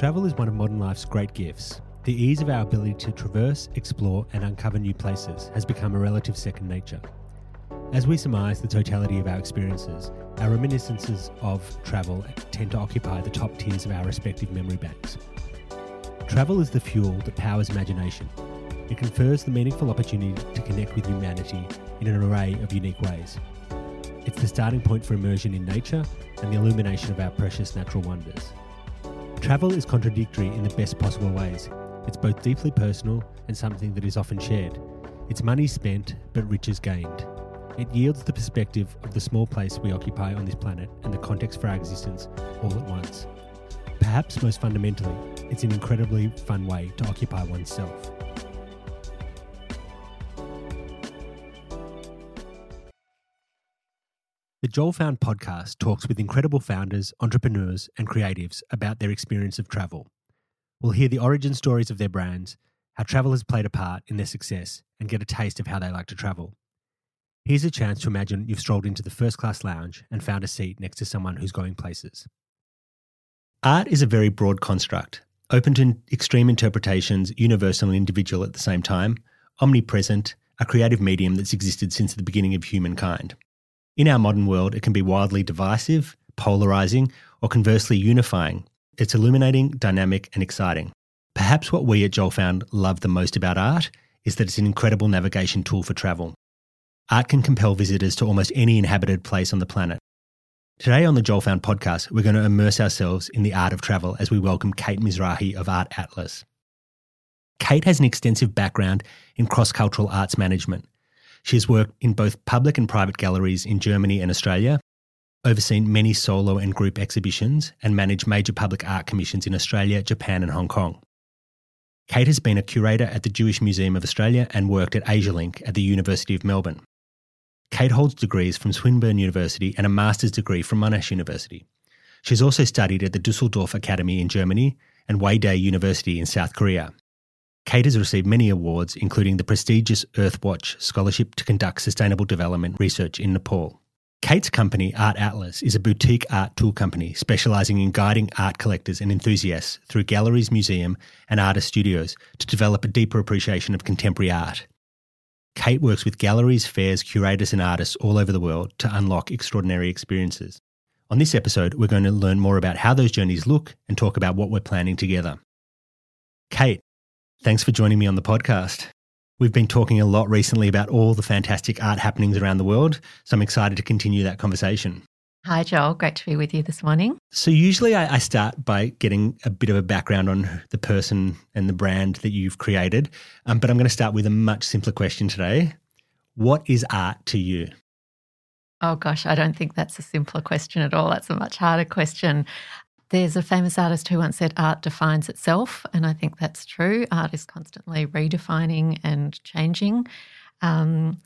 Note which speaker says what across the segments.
Speaker 1: Travel is one of modern life's great gifts. The ease of our ability to traverse, explore, and uncover new places has become a relative second nature. As we surmise the totality of our experiences, our reminiscences of travel tend to occupy the top tiers of our respective memory banks. Travel is the fuel that powers imagination. It confers the meaningful opportunity to connect with humanity in an array of unique ways. It's the starting point for immersion in nature and the illumination of our precious natural wonders. Travel is contradictory in the best possible ways. It's both deeply personal and something that is often shared. It's money spent, but riches gained. It yields the perspective of the small place we occupy on this planet and the context for our existence all at once. Perhaps most fundamentally, it's an incredibly fun way to occupy oneself. The Joel Found podcast talks with incredible founders, entrepreneurs, and creatives about their experience of travel. We'll hear the origin stories of their brands, how travel has played a part in their success, and get a taste of how they like to travel. Here's a chance to imagine you've strolled into the first class lounge and found a seat next to someone who's going places. Art is a very broad construct, open to extreme interpretations, universal and individual at the same time, omnipresent, a creative medium that's existed since the beginning of humankind. In our modern world, it can be wildly divisive, polarizing, or conversely unifying. It's illuminating, dynamic, and exciting. Perhaps what we at Joel Found love the most about art is that it's an incredible navigation tool for travel. Art can compel visitors to almost any inhabited place on the planet. Today on the Joel Found podcast, we're going to immerse ourselves in the art of travel as we welcome Kate Mizrahi of Art Atlas. Kate has an extensive background in cross cultural arts management. She has worked in both public and private galleries in Germany and Australia, overseen many solo and group exhibitions, and managed major public art commissions in Australia, Japan, and Hong Kong. Kate has been a curator at the Jewish Museum of Australia and worked at AsiaLink at the University of Melbourne. Kate holds degrees from Swinburne University and a master's degree from Monash University. She's also studied at the Dusseldorf Academy in Germany and Waydae University in South Korea. Kate has received many awards, including the prestigious Earthwatch Scholarship to conduct sustainable development research in Nepal. Kate's company, Art Atlas, is a boutique art tool company specialising in guiding art collectors and enthusiasts through galleries, museum, and artist studios to develop a deeper appreciation of contemporary art. Kate works with galleries, fairs, curators, and artists all over the world to unlock extraordinary experiences. On this episode, we're going to learn more about how those journeys look and talk about what we're planning together. Kate, thanks for joining me on the podcast. We've been talking a lot recently about all the fantastic art happenings around the world, so I'm excited to continue that conversation.
Speaker 2: Hi, Joel. Great to be with you this morning.
Speaker 1: So, usually I, I, start by getting a bit of a background on the person and the brand that you've created. Um, but I'm going to start with a much simpler question today. What is art to you?
Speaker 2: Oh, gosh, I don't think that's a simpler question at all. That's a much harder question. There's a famous artist who once said, Art defines itself. And I think that's true. Art is constantly redefining and changing. Um,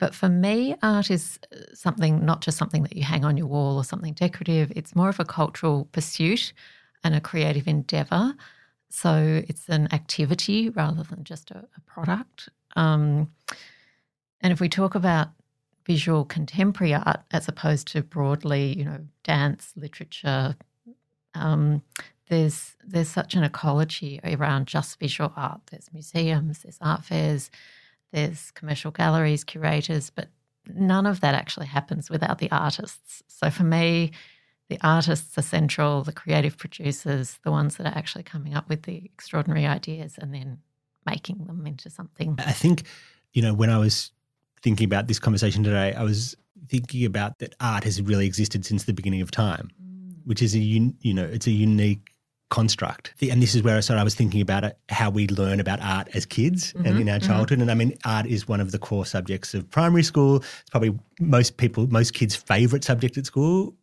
Speaker 2: but for me, art is uh, something, not just something that you hang on your wall or something decorative, it's more of a cultural pursuit and a creative endeavor. So it's an activity rather than just a, a product. Um, and if we talk about visual contemporary art as opposed to broadly, you know, dance, literature, um, there's there's such an ecology around just visual art. There's museums, there's art fairs, there's commercial galleries, curators, but none of that actually happens without the artists. So for me, the artists are central, the creative producers, the ones that are actually coming up with the extraordinary ideas and then making them into something.
Speaker 1: I think, you know, when I was thinking about this conversation today, I was thinking about that art has really existed since the beginning of time. Which is a you know, it's a unique construct. And this is where I started, I was thinking about it, how we learn about art as kids mm-hmm, and in our mm-hmm. childhood. Mm-hmm. And I mean, art is one of the core subjects of primary school. It's probably most people, most kids' favorite subject at school.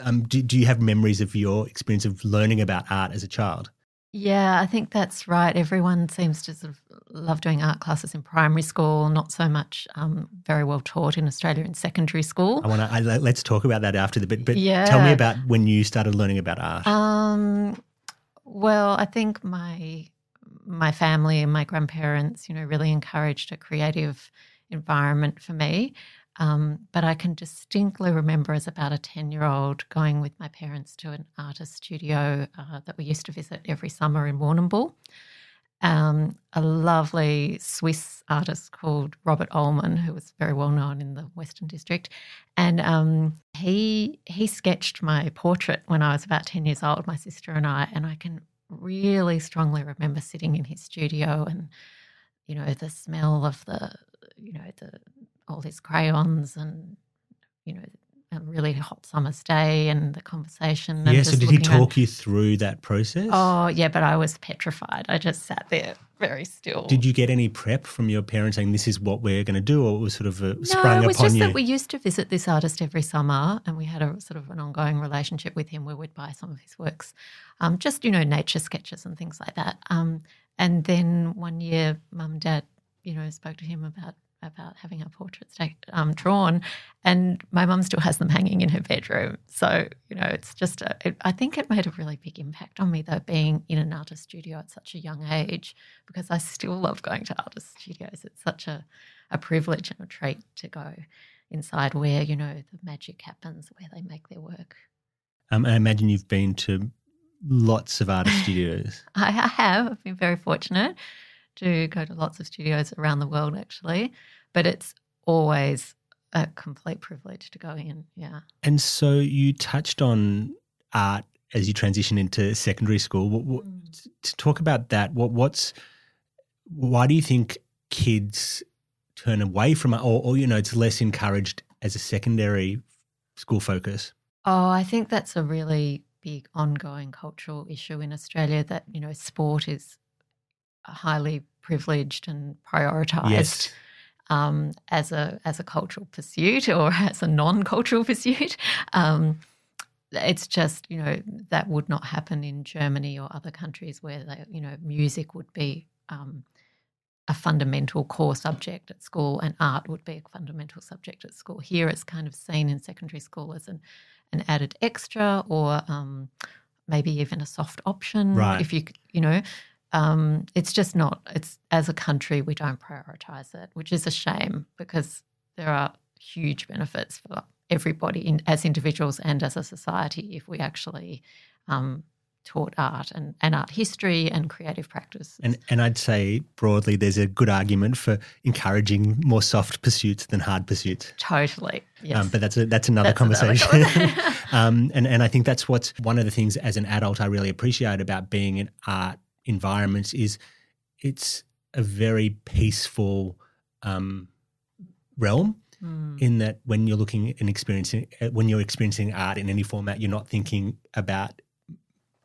Speaker 1: Um, do, do you have memories of your experience of learning about art as a child?
Speaker 2: Yeah, I think that's right. Everyone seems to sort of love doing art classes in primary school, not so much um, very well taught in Australia in secondary school.
Speaker 1: I want to let's talk about that after the bit. But yeah. tell me about when you started learning about art.
Speaker 2: Um, well, I think my my family and my grandparents, you know, really encouraged a creative environment for me. Um, but I can distinctly remember as about a 10 year old going with my parents to an artist studio uh, that we used to visit every summer in Warrnambool. Um, a lovely Swiss artist called Robert Ullman, who was very well known in the Western District, and um, he he sketched my portrait when I was about ten years old, my sister and I, and I can really strongly remember sitting in his studio and you know the smell of the you know the all his crayons and you know a really hot summer's day and the conversation.
Speaker 1: Yeah, so did he talk around. you through that process?
Speaker 2: Oh, yeah, but I was petrified. I just sat there very still.
Speaker 1: Did you get any prep from your parents saying this is what we're going to do, or it was sort of a
Speaker 2: no,
Speaker 1: sprung
Speaker 2: it was
Speaker 1: upon
Speaker 2: just
Speaker 1: you?
Speaker 2: that we used to visit this artist every summer, and we had a sort of an ongoing relationship with him where we'd buy some of his works, um, just you know nature sketches and things like that. Um, and then one year, mum and dad, you know, spoke to him about about having our portraits um, drawn, and my mum still has them hanging in her bedroom. So you know, it's just a, it, I think it made a really big impact on me though, being in an artist studio at such a young age, because I still love going to artist studios. It's such a a privilege and a treat to go inside where you know the magic happens, where they make their work.
Speaker 1: Um, I imagine you've been to lots of artist studios.
Speaker 2: I have. I've been very fortunate to go to lots of studios around the world, actually, but it's always a complete privilege to go in. Yeah.
Speaker 1: And so you touched on art as you transition into secondary school. What, what, mm. To talk about that, what, what's why do you think kids turn away from it, or, or you know, it's less encouraged as a secondary school focus?
Speaker 2: Oh, I think that's a really big ongoing cultural issue in Australia. That you know, sport is highly privileged and prioritized
Speaker 1: yes.
Speaker 2: um, as a as a cultural pursuit or as a non-cultural pursuit. Um, it's just you know that would not happen in Germany or other countries where they, you know music would be um, a fundamental core subject at school and art would be a fundamental subject at school. Here it's kind of seen in secondary school as an an added extra or um, maybe even a soft option
Speaker 1: right.
Speaker 2: if you you know um, it's just not. It's as a country we don't prioritize it, which is a shame because there are huge benefits for everybody in, as individuals and as a society if we actually um, taught art and, and art history and creative practice.
Speaker 1: And and I'd say broadly there's a good argument for encouraging more soft pursuits than hard pursuits.
Speaker 2: Totally. Yes. Um,
Speaker 1: but that's a, that's another that's conversation. Another um, and and I think that's what's one of the things as an adult I really appreciate about being in art environments is it's a very peaceful um, realm mm. in that when you're looking and experiencing uh, when you're experiencing art in any format you're not thinking about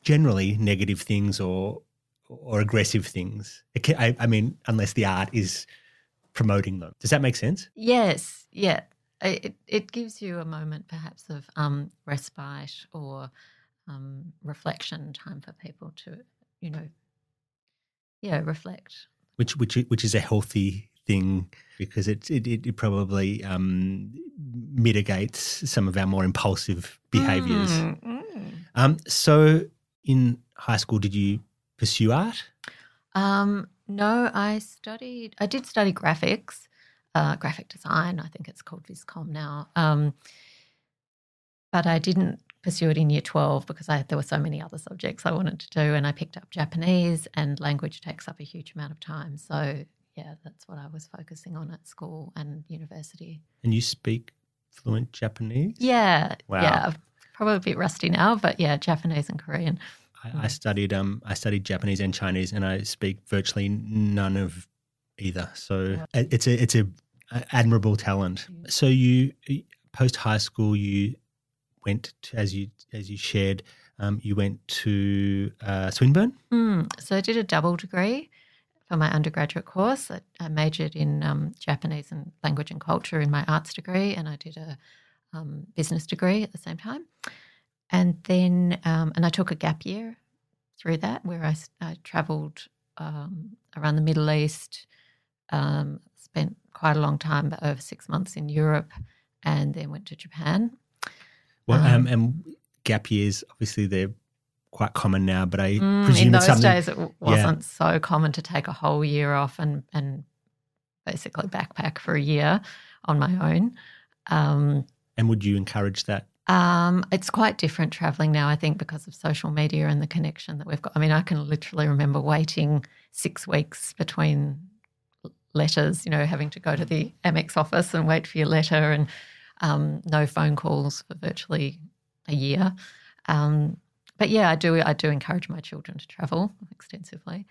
Speaker 1: generally negative things or or aggressive things. Can, I, I mean unless the art is promoting them. Does that make sense?
Speaker 2: Yes. Yeah. It, it gives you a moment perhaps of um, respite or um, reflection time for people to you know yeah reflect
Speaker 1: which which which is a healthy thing because it it, it probably um, mitigates some of our more impulsive behaviors. Mm, mm. Um, so, in high school, did you pursue art?
Speaker 2: Um, no, I studied. I did study graphics, uh, graphic design. I think it's called Viscom now. Um, but I didn't pursue it in year 12 because I, there were so many other subjects I wanted to do. And I picked up Japanese, and language takes up a huge amount of time. So, yeah, that's what I was focusing on at school and university.
Speaker 1: And you speak fluent Japanese?
Speaker 2: Yeah.
Speaker 1: Wow.
Speaker 2: Yeah. Probably a bit rusty now, but yeah, Japanese and Korean.
Speaker 1: I, I studied um I studied Japanese and Chinese, and I speak virtually none of either. So yeah. it's a it's a, a admirable talent. So you post high school, you went to, as you as you shared. Um, you went to uh, Swinburne.
Speaker 2: Mm, so I did a double degree for my undergraduate course. I, I majored in um, Japanese and language and culture in my arts degree, and I did a um, business degree at the same time. And then, um, and I took a gap year through that, where I, I travelled um, around the Middle East, um, spent quite a long time, over six months in Europe, and then went to Japan
Speaker 1: well, um, um, and gap years, obviously, they're quite common now, but I
Speaker 2: mm,
Speaker 1: presume
Speaker 2: in those
Speaker 1: something,
Speaker 2: days it wasn't yeah. so common to take a whole year off and and basically backpack for a year on my own. Um,
Speaker 1: and would you encourage that?
Speaker 2: Um, it's quite different traveling now, I think, because of social media and the connection that we've got. I mean, I can literally remember waiting six weeks between letters, you know, having to go to the Amex office and wait for your letter and um, no phone calls for virtually a year. Um, but yeah, I do. I do encourage my children to travel extensively.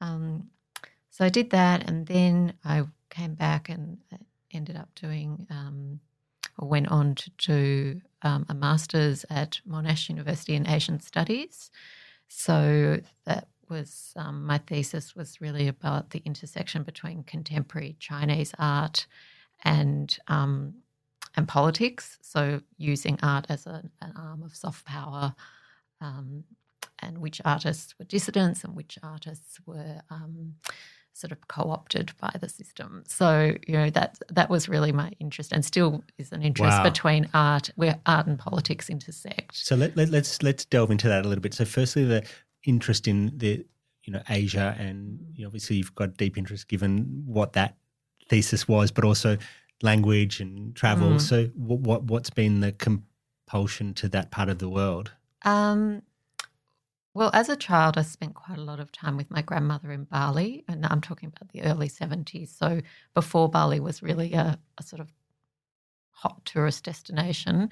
Speaker 2: Um, so I did that, and then I came back and ended up doing, um, or went on to do um, a master's at Monash University in Asian Studies. So that was um, my thesis was really about the intersection between contemporary Chinese art and um, and politics. So using art as a, an arm of soft power, um, and which artists were dissidents and which artists were um, sort of co-opted by the system. So you know that that was really my interest, and still is an interest wow. between art, where art and politics intersect.
Speaker 1: So let, let, let's let's delve into that a little bit. So firstly, the interest in the you know Asia, and mm. you know, obviously you've got deep interest given what that thesis was, but also language and travel. Mm. So what what's been the compulsion to that part of the world? Um,
Speaker 2: well, as a child, I spent quite a lot of time with my grandmother in Bali, and I'm talking about the early 70s. So before Bali was really a, a sort of hot tourist destination,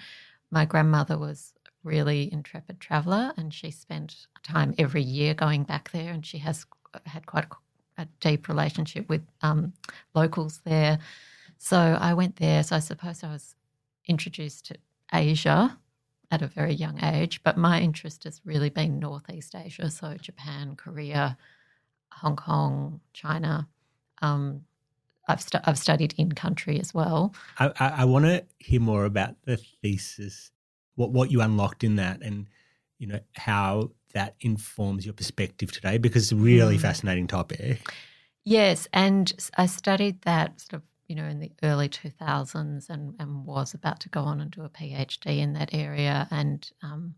Speaker 2: my grandmother was really intrepid traveler, and she spent time every year going back there, and she has had quite a, a deep relationship with um, locals there. So I went there. So I suppose I was introduced to Asia at a very young age, but my interest has really been Northeast Asia, so Japan, Korea, Hong Kong, China. Um, I've, stu- I've studied in country as well.
Speaker 1: I, I, I want to hear more about the thesis, what what you unlocked in that, and you know how that informs your perspective today, because it's a really mm. fascinating topic.
Speaker 2: Yes, and I studied that sort of you know, in the early 2000s and, and was about to go on and do a PhD in that area and um,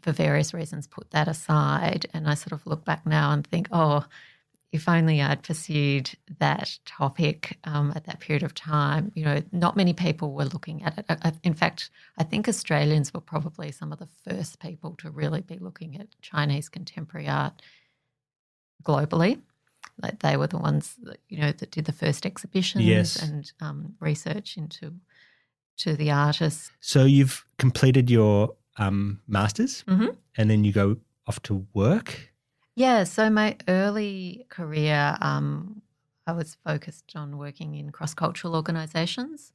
Speaker 2: for various reasons put that aside. And I sort of look back now and think, oh, if only I'd pursued that topic um, at that period of time. You know, not many people were looking at it. in fact, I think Australians were probably some of the first people to really be looking at Chinese contemporary art globally. Like they were the ones that you know that did the first exhibitions
Speaker 1: yes.
Speaker 2: and um, research into to the artists.
Speaker 1: So you've completed your um, masters, mm-hmm. and then you go off to work.
Speaker 2: Yeah. So my early career, um, I was focused on working in cross cultural organisations.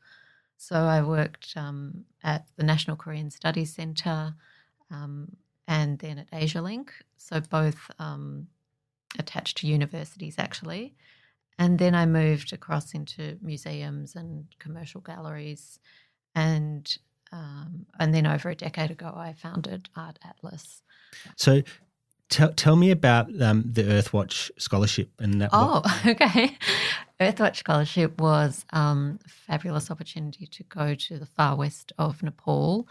Speaker 2: So I worked um, at the National Korean Studies Centre um, and then at AsiaLink. So both um, attached to universities actually. And then I moved across into museums and commercial galleries. And um, and then over a decade ago, I founded Art Atlas.
Speaker 1: So tell, tell me about um, the Earthwatch Scholarship and that.
Speaker 2: Oh, okay. Earthwatch Scholarship was um, a fabulous opportunity to go to the far west of Nepal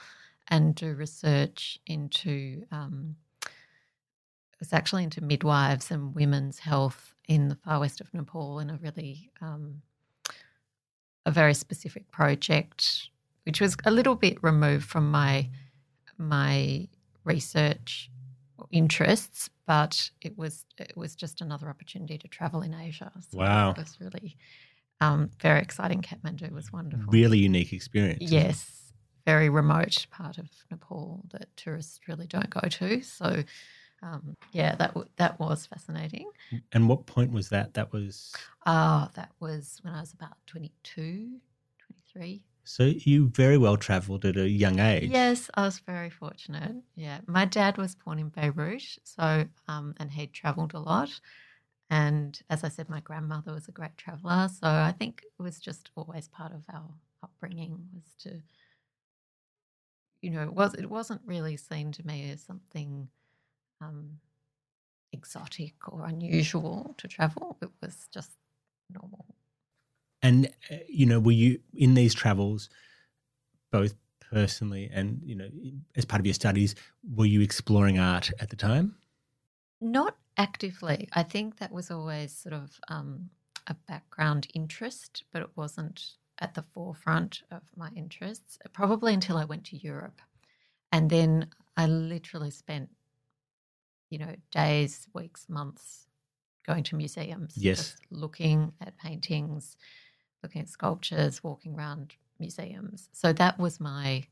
Speaker 2: and do research into um, was actually into midwives and women's health in the far west of Nepal in a really um, a very specific project, which was a little bit removed from my my research interests, but it was it was just another opportunity to travel in Asia.
Speaker 1: So wow,
Speaker 2: it was really um, very exciting. Kathmandu was wonderful.
Speaker 1: Really unique experience.
Speaker 2: Yes, very remote part of Nepal that tourists really don't go to. So um, yeah, that w- that was fascinating.
Speaker 1: And what point was that? That was.
Speaker 2: Oh, that was when I was about 22, 23.
Speaker 1: So you very well travelled at a young age.
Speaker 2: Yes, I was very fortunate. Yeah, my dad was born in Beirut, so um, and he'd travelled a lot. And as I said, my grandmother was a great traveller, so I think it was just always part of our upbringing was to, you know, it was it wasn't really seen to me as something um, exotic or unusual to travel. It was just normal.
Speaker 1: And uh, you know, were you in these travels, both personally and you know, as part of your studies, were you exploring art at the time?
Speaker 2: Not actively. I think that was always sort of um, a background interest, but it wasn't at the forefront of my interests, probably until I went to Europe. And then I literally spent, you know, days, weeks, months going to museums.
Speaker 1: Yes.
Speaker 2: looking at paintings, looking at sculptures, walking around museums. So that was my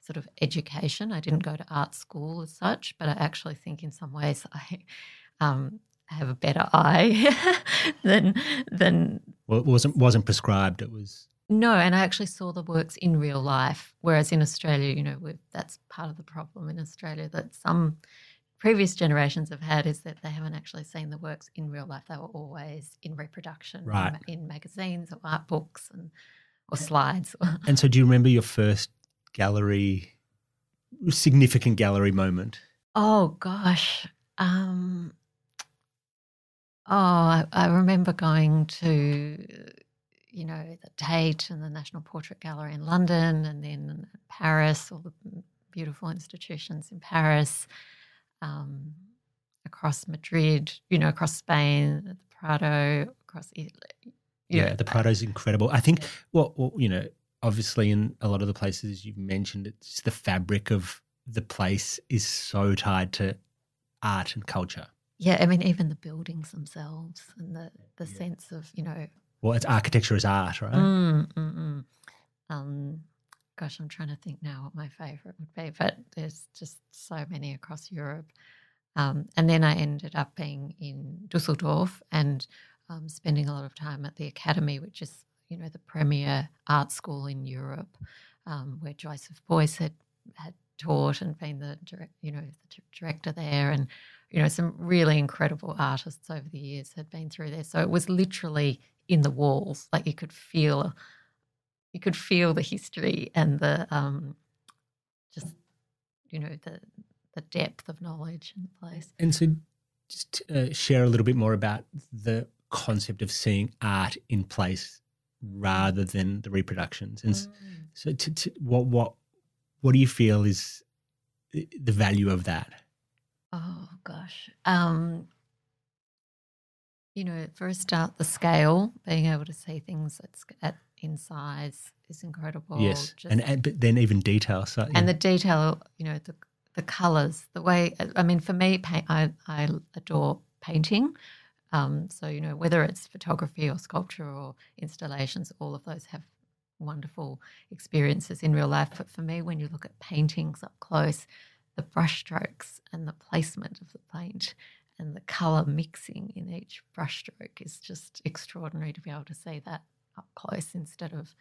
Speaker 2: sort of education. I didn't go to art school as such, but I actually think in some ways I um, have a better eye than than.
Speaker 1: Well, it wasn't wasn't prescribed. It was
Speaker 2: no, and I actually saw the works in real life. Whereas in Australia, you know, that's part of the problem in Australia that some previous generations have had is that they haven't actually seen the works in real life. They were always in reproduction,
Speaker 1: right.
Speaker 2: in, in magazines or art books and or slides.
Speaker 1: and so, do you remember your first gallery, significant gallery moment?
Speaker 2: Oh gosh, um, oh, I, I remember going to you know, the Tate and the National Portrait Gallery in London, and then Paris, all the beautiful institutions in Paris, um, across Madrid, you know, across Spain, the Prado, across Italy.
Speaker 1: Yeah, know, the is incredible. I think, yeah. well, well, you know, obviously in a lot of the places you've mentioned, it's the fabric of the place is so tied to art and culture.
Speaker 2: Yeah, I mean, even the buildings themselves and the, the yeah. sense of, you know,
Speaker 1: well, it's architecture as art, right?
Speaker 2: Mm, mm, mm. Um, gosh, I'm trying to think now what my favorite would be, but there's just so many across Europe. Um, and then I ended up being in Dusseldorf and um, spending a lot of time at the Academy, which is you know the premier art school in Europe, um, where Joseph Beuys had had taught and been the direct, you know the director there, and you know some really incredible artists over the years had been through there. So it was literally in the walls, like you could feel you could feel the history and the um, just you know the the depth of knowledge in the place.
Speaker 1: And so, just uh, share a little bit more about the concept of seeing art in place rather than the reproductions. And mm. so, to, to, what what what do you feel is the value of that?
Speaker 2: Oh gosh, um, you know, for a start, the scale, being able to see things at, at in size is incredible.
Speaker 1: Yes, Just, and, and but then even detail. So,
Speaker 2: yeah. And the detail, you know, the the colors, the way. I mean, for me, paint, I I adore painting. Um, so you know, whether it's photography or sculpture or installations, all of those have wonderful experiences in real life. But for me, when you look at paintings up close, the brushstrokes and the placement of the paint and the color mixing in each brushstroke is just extraordinary to be able to see that up close instead of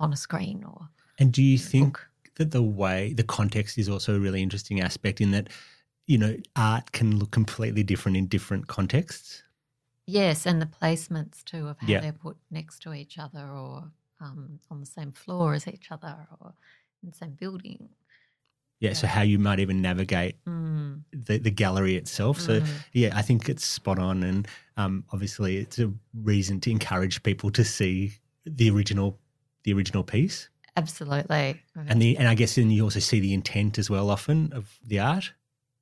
Speaker 2: on a screen or.
Speaker 1: And do you think book. that the way the context is also a really interesting aspect in that, you know, art can look completely different in different contexts?
Speaker 2: Yes, and the placements too of how yeah. they're put next to each other or um, on the same floor as each other or in the same building
Speaker 1: yeah, so how you might even navigate
Speaker 2: mm.
Speaker 1: the, the gallery itself. So mm. yeah, I think it's spot on, and um, obviously it's a reason to encourage people to see the original the original piece.
Speaker 2: Absolutely,
Speaker 1: and the and I guess then you also see the intent as well often of the art.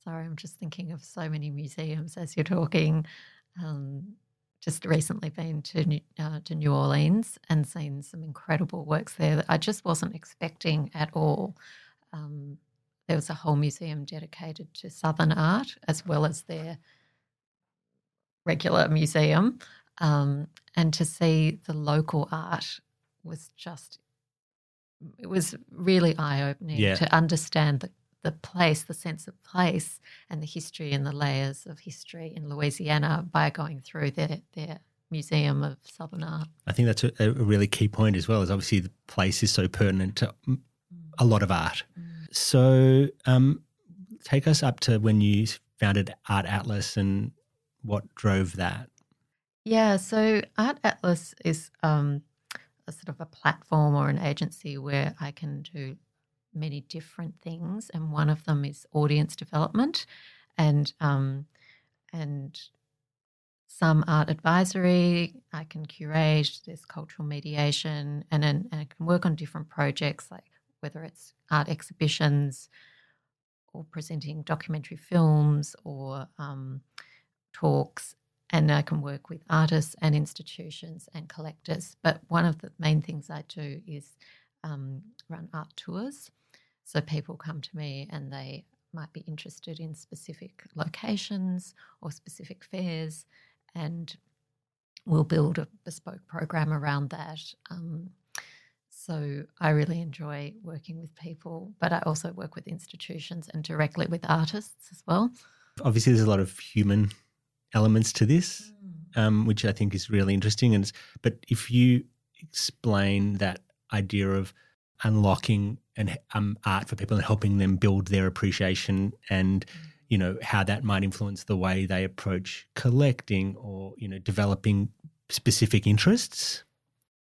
Speaker 2: Sorry, I'm just thinking of so many museums as you're talking. Um, just recently been to New, uh, to New Orleans and seen some incredible works there that I just wasn't expecting at all. Um, there was a whole museum dedicated to Southern art as well as their regular museum. Um, and to see the local art was just, it was really eye opening
Speaker 1: yeah.
Speaker 2: to understand the, the place, the sense of place, and the history and the layers of history in Louisiana by going through their, their Museum of Southern Art.
Speaker 1: I think that's a, a really key point as well, is obviously the place is so pertinent to a lot of art. Mm. So, um, take us up to when you founded Art Atlas and what drove that.
Speaker 2: Yeah, so Art Atlas is um, a sort of a platform or an agency where I can do many different things, and one of them is audience development, and um, and some art advisory. I can curate. There's cultural mediation, and, and I can work on different projects like whether it's art exhibitions or presenting documentary films or um, talks. and I can work with artists and institutions and collectors. But one of the main things I do is um, run art tours. So people come to me and they might be interested in specific locations or specific fairs, and we'll build a bespoke program around that. Um, so I really enjoy working with people, but I also work with institutions and directly with artists as well.
Speaker 1: Obviously, there's a lot of human elements to this,
Speaker 2: Mm.
Speaker 1: um, which I think is really interesting. And but if you explain that idea of unlocking and um, art for people and helping them build their appreciation and you know how that might influence the way they approach collecting or you know developing specific interests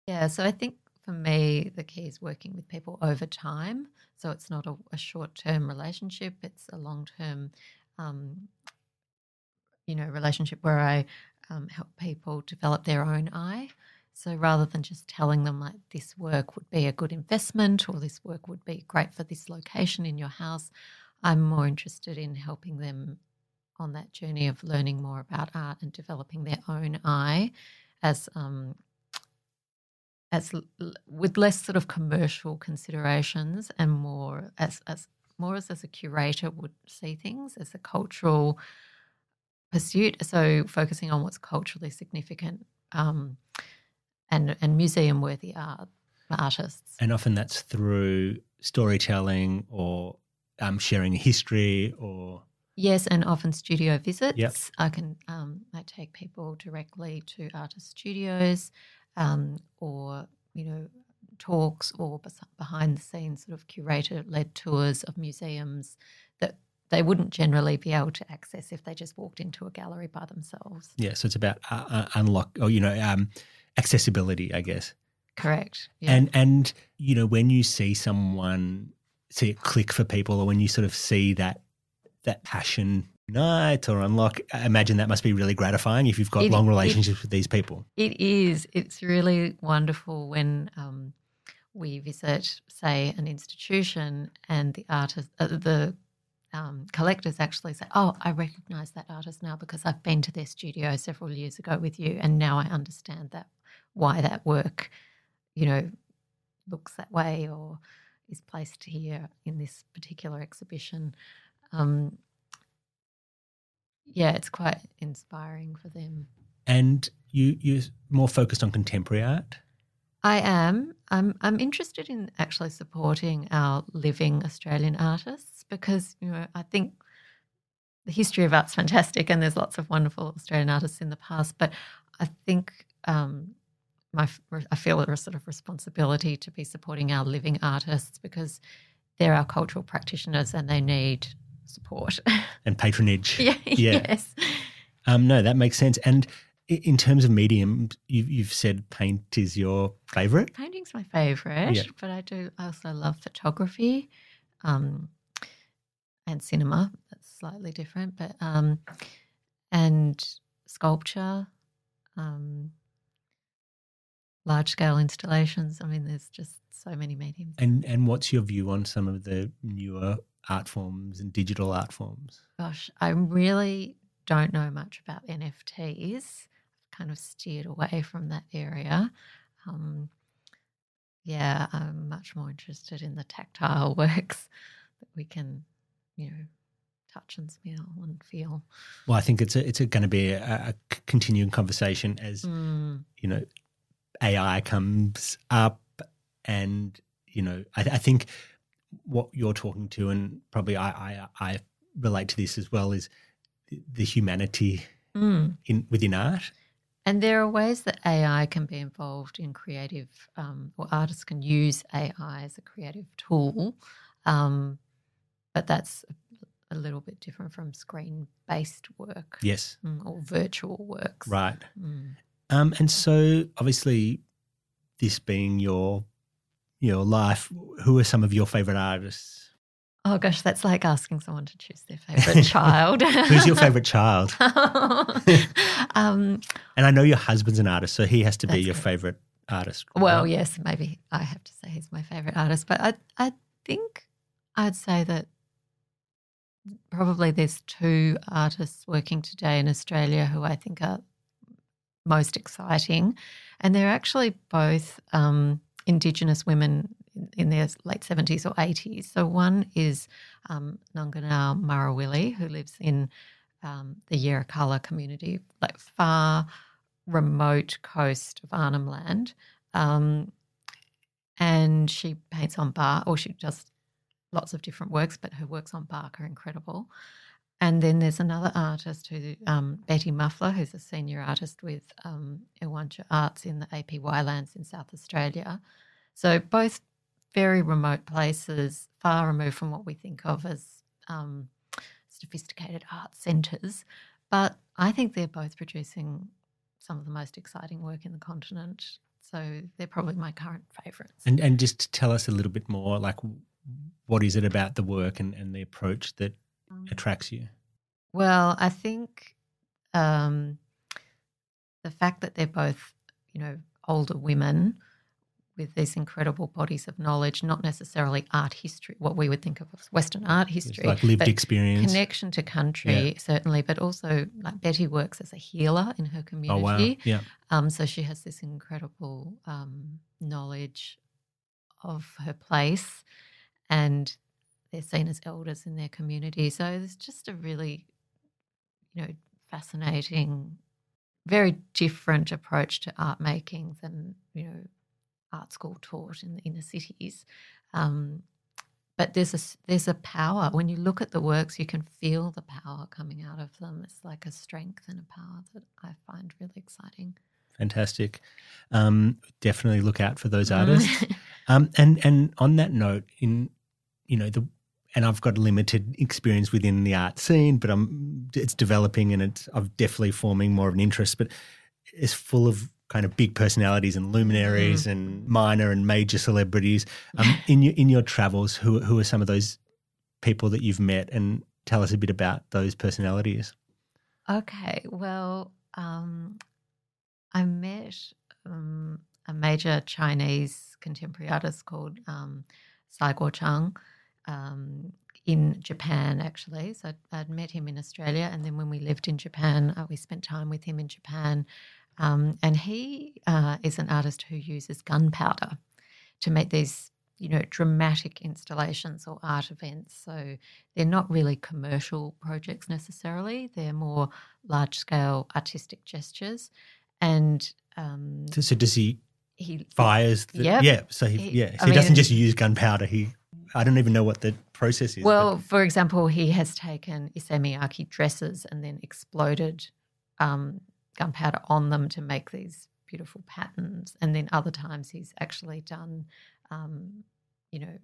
Speaker 2: Yeah, so I think for me, the key is working with people over time. So it's not a, a short term relationship, it's a long term, um, you know, relationship where I um, help people develop their own eye. So rather than just telling them like this work would be a good investment or this work would be great for this location in your house, I'm more interested in helping them on that journey of learning more about art and developing their own eye as um, as with less sort of commercial considerations and more as as more as as a curator would see things as a cultural pursuit. So focusing on what's culturally significant um, and and museum worthy art artists.
Speaker 1: and often that's through storytelling or um, sharing history or
Speaker 2: Yes, and often studio visits. I can um, I take people directly to artist studios, um, or you know talks or behind the scenes sort of curator led tours of museums that they wouldn't generally be able to access if they just walked into a gallery by themselves.
Speaker 1: yeah so it's about uh, uh, unlock or you know um, accessibility i guess
Speaker 2: Correct. Yeah.
Speaker 1: And and you know when you see someone see it click for people, or when you sort of see that that passion night or unlock, I imagine that must be really gratifying if you've got
Speaker 2: It-
Speaker 1: long
Speaker 2: it-
Speaker 1: relationships with these people.
Speaker 2: It is. It's really wonderful when um, we visit, say, an institution and the artist, uh, the um, collectors actually say, "Oh, I recognise that artist now because I've been to their studio several years ago with you, and now I understand that why that work, you know, looks that way or is placed here in this particular exhibition." Um, yeah, it's quite inspiring for them.
Speaker 1: And you you're more focused on contemporary art.
Speaker 2: I am. I'm I'm interested in actually supporting our living Australian artists because you know I think the history of art's fantastic and there's lots of wonderful Australian artists in the past, but I think um, my I feel a sort of responsibility to be supporting our living artists because they're our cultural practitioners and they need support.
Speaker 1: And patronage.
Speaker 2: yeah,
Speaker 1: Yeah.
Speaker 2: Yes.
Speaker 1: Um, no, that makes sense. And in terms of medium, you've, you've said paint is your favorite.
Speaker 2: Painting's my favourite,
Speaker 1: Yeah.
Speaker 2: but I do I also love photography, um, and cinema. That's slightly different, but um, and sculpture, um, large scale installations. I mean, there's just so many mediums.
Speaker 1: And and what's your view on some of the newer art forms and digital art forms?
Speaker 2: Gosh, I really don't know much about NFTs. I've kind of steered away from that area. Um, yeah, I'm much more interested in the tactile works that we can, you know, touch and smell and feel.
Speaker 1: Well, I think it's a, it's going to be a continuing conversation as
Speaker 2: Mm,
Speaker 1: you know AI comes up, and you know I, I think what you're talking to, and probably I, I I relate to this as well, is the- humanity
Speaker 2: mm.
Speaker 1: in within art.
Speaker 2: And there are ways that AI can be involved in creative, um, or artists can use AI as a creative tool. Um, but that's a, little bit different from screen based work
Speaker 1: Yes,
Speaker 2: mm, or virtual works.
Speaker 1: right.
Speaker 2: Mm.
Speaker 1: Um, and so obviously, this being your your life, who are some of your favorite artists?
Speaker 2: Oh gosh, that's like asking someone to choose their favorite child.
Speaker 1: Who's your favorite child?
Speaker 2: um,
Speaker 1: And I know your husband's an artist, so he has to be your
Speaker 2: correct.
Speaker 1: favorite artist.
Speaker 2: well,
Speaker 1: right?
Speaker 2: yes, maybe I have to say he's my favorite artist, but I, I think I'd say that probably there's two artists working today in Australia who I think are most exciting. And they're actually both um, Indigenous women in their late 70s or 80s. So one is um, Marawili, who lives in um, the Yirrkala community, like far remote coast of Arnhem Land. Um, and she paints on bark, or she does lots of different works, but her works on bark are incredible. And then there's another artist who, um, Betty Muffler, who's a senior artist with um, Iwantja Arts in the APY lands in South Australia. So both very remote places, far removed from what we think of as um, sophisticated art centres. But I think they're both producing some of the most exciting work in the continent. So they're probably my current favourites.
Speaker 1: And and just tell us a little bit more, like what is it about the work and, and the approach that attracts you?
Speaker 2: Well, I think um, the fact that they're both, you know, older women with these incredible bodies of knowledge, not necessarily art history, what we would think of as Western art history,
Speaker 1: it's like lived experience,
Speaker 2: connection to country, yeah. certainly, but also like Betty works as a healer in her community.
Speaker 1: Oh wow! Yeah.
Speaker 2: Um, so she has this incredible um, knowledge of her place, and they're seen as elders in their community. So it's just a really, you know, fascinating, very different approach to art making than you know art school taught in the inner cities. Um, but there's a there's a power when you look at the works, you can feel the power coming out of them. It's like a strength and a power that I find really exciting.
Speaker 1: Fantastic. Um, definitely look out for those artists. um, and and on that note, in you know the and I've got limited experience within the art scene, but I'm it's developing and it's I'm definitely forming more of an interest. But it's full of kind of big personalities and luminaries mm. and minor and major celebrities. Um, in your in your travels, who who are some of those people that you've met, and tell us a bit about those personalities.
Speaker 2: Okay, well, um, I met um, a major Chinese contemporary artist called um, Cai Guo-Qiang um, in Japan, actually. So I'd, I'd, met him in Australia, and then when we lived in Japan, uh, we spent time with him in Japan. Um, and he uh, is an artist who uses gunpowder to make these, you know, dramatic installations or art events. So they're not really commercial projects necessarily; they're more large-scale artistic gestures. And um,
Speaker 1: so, so, does he? He fires. The,
Speaker 2: yep.
Speaker 1: Yeah. So he, he yeah. So I he doesn't just use gunpowder. He I don't even know what the process is.
Speaker 2: Well, but. for example, he has taken Issey Miyake dresses and then exploded um, gunpowder on them to make these beautiful patterns. And then other times he's actually done, um, you know,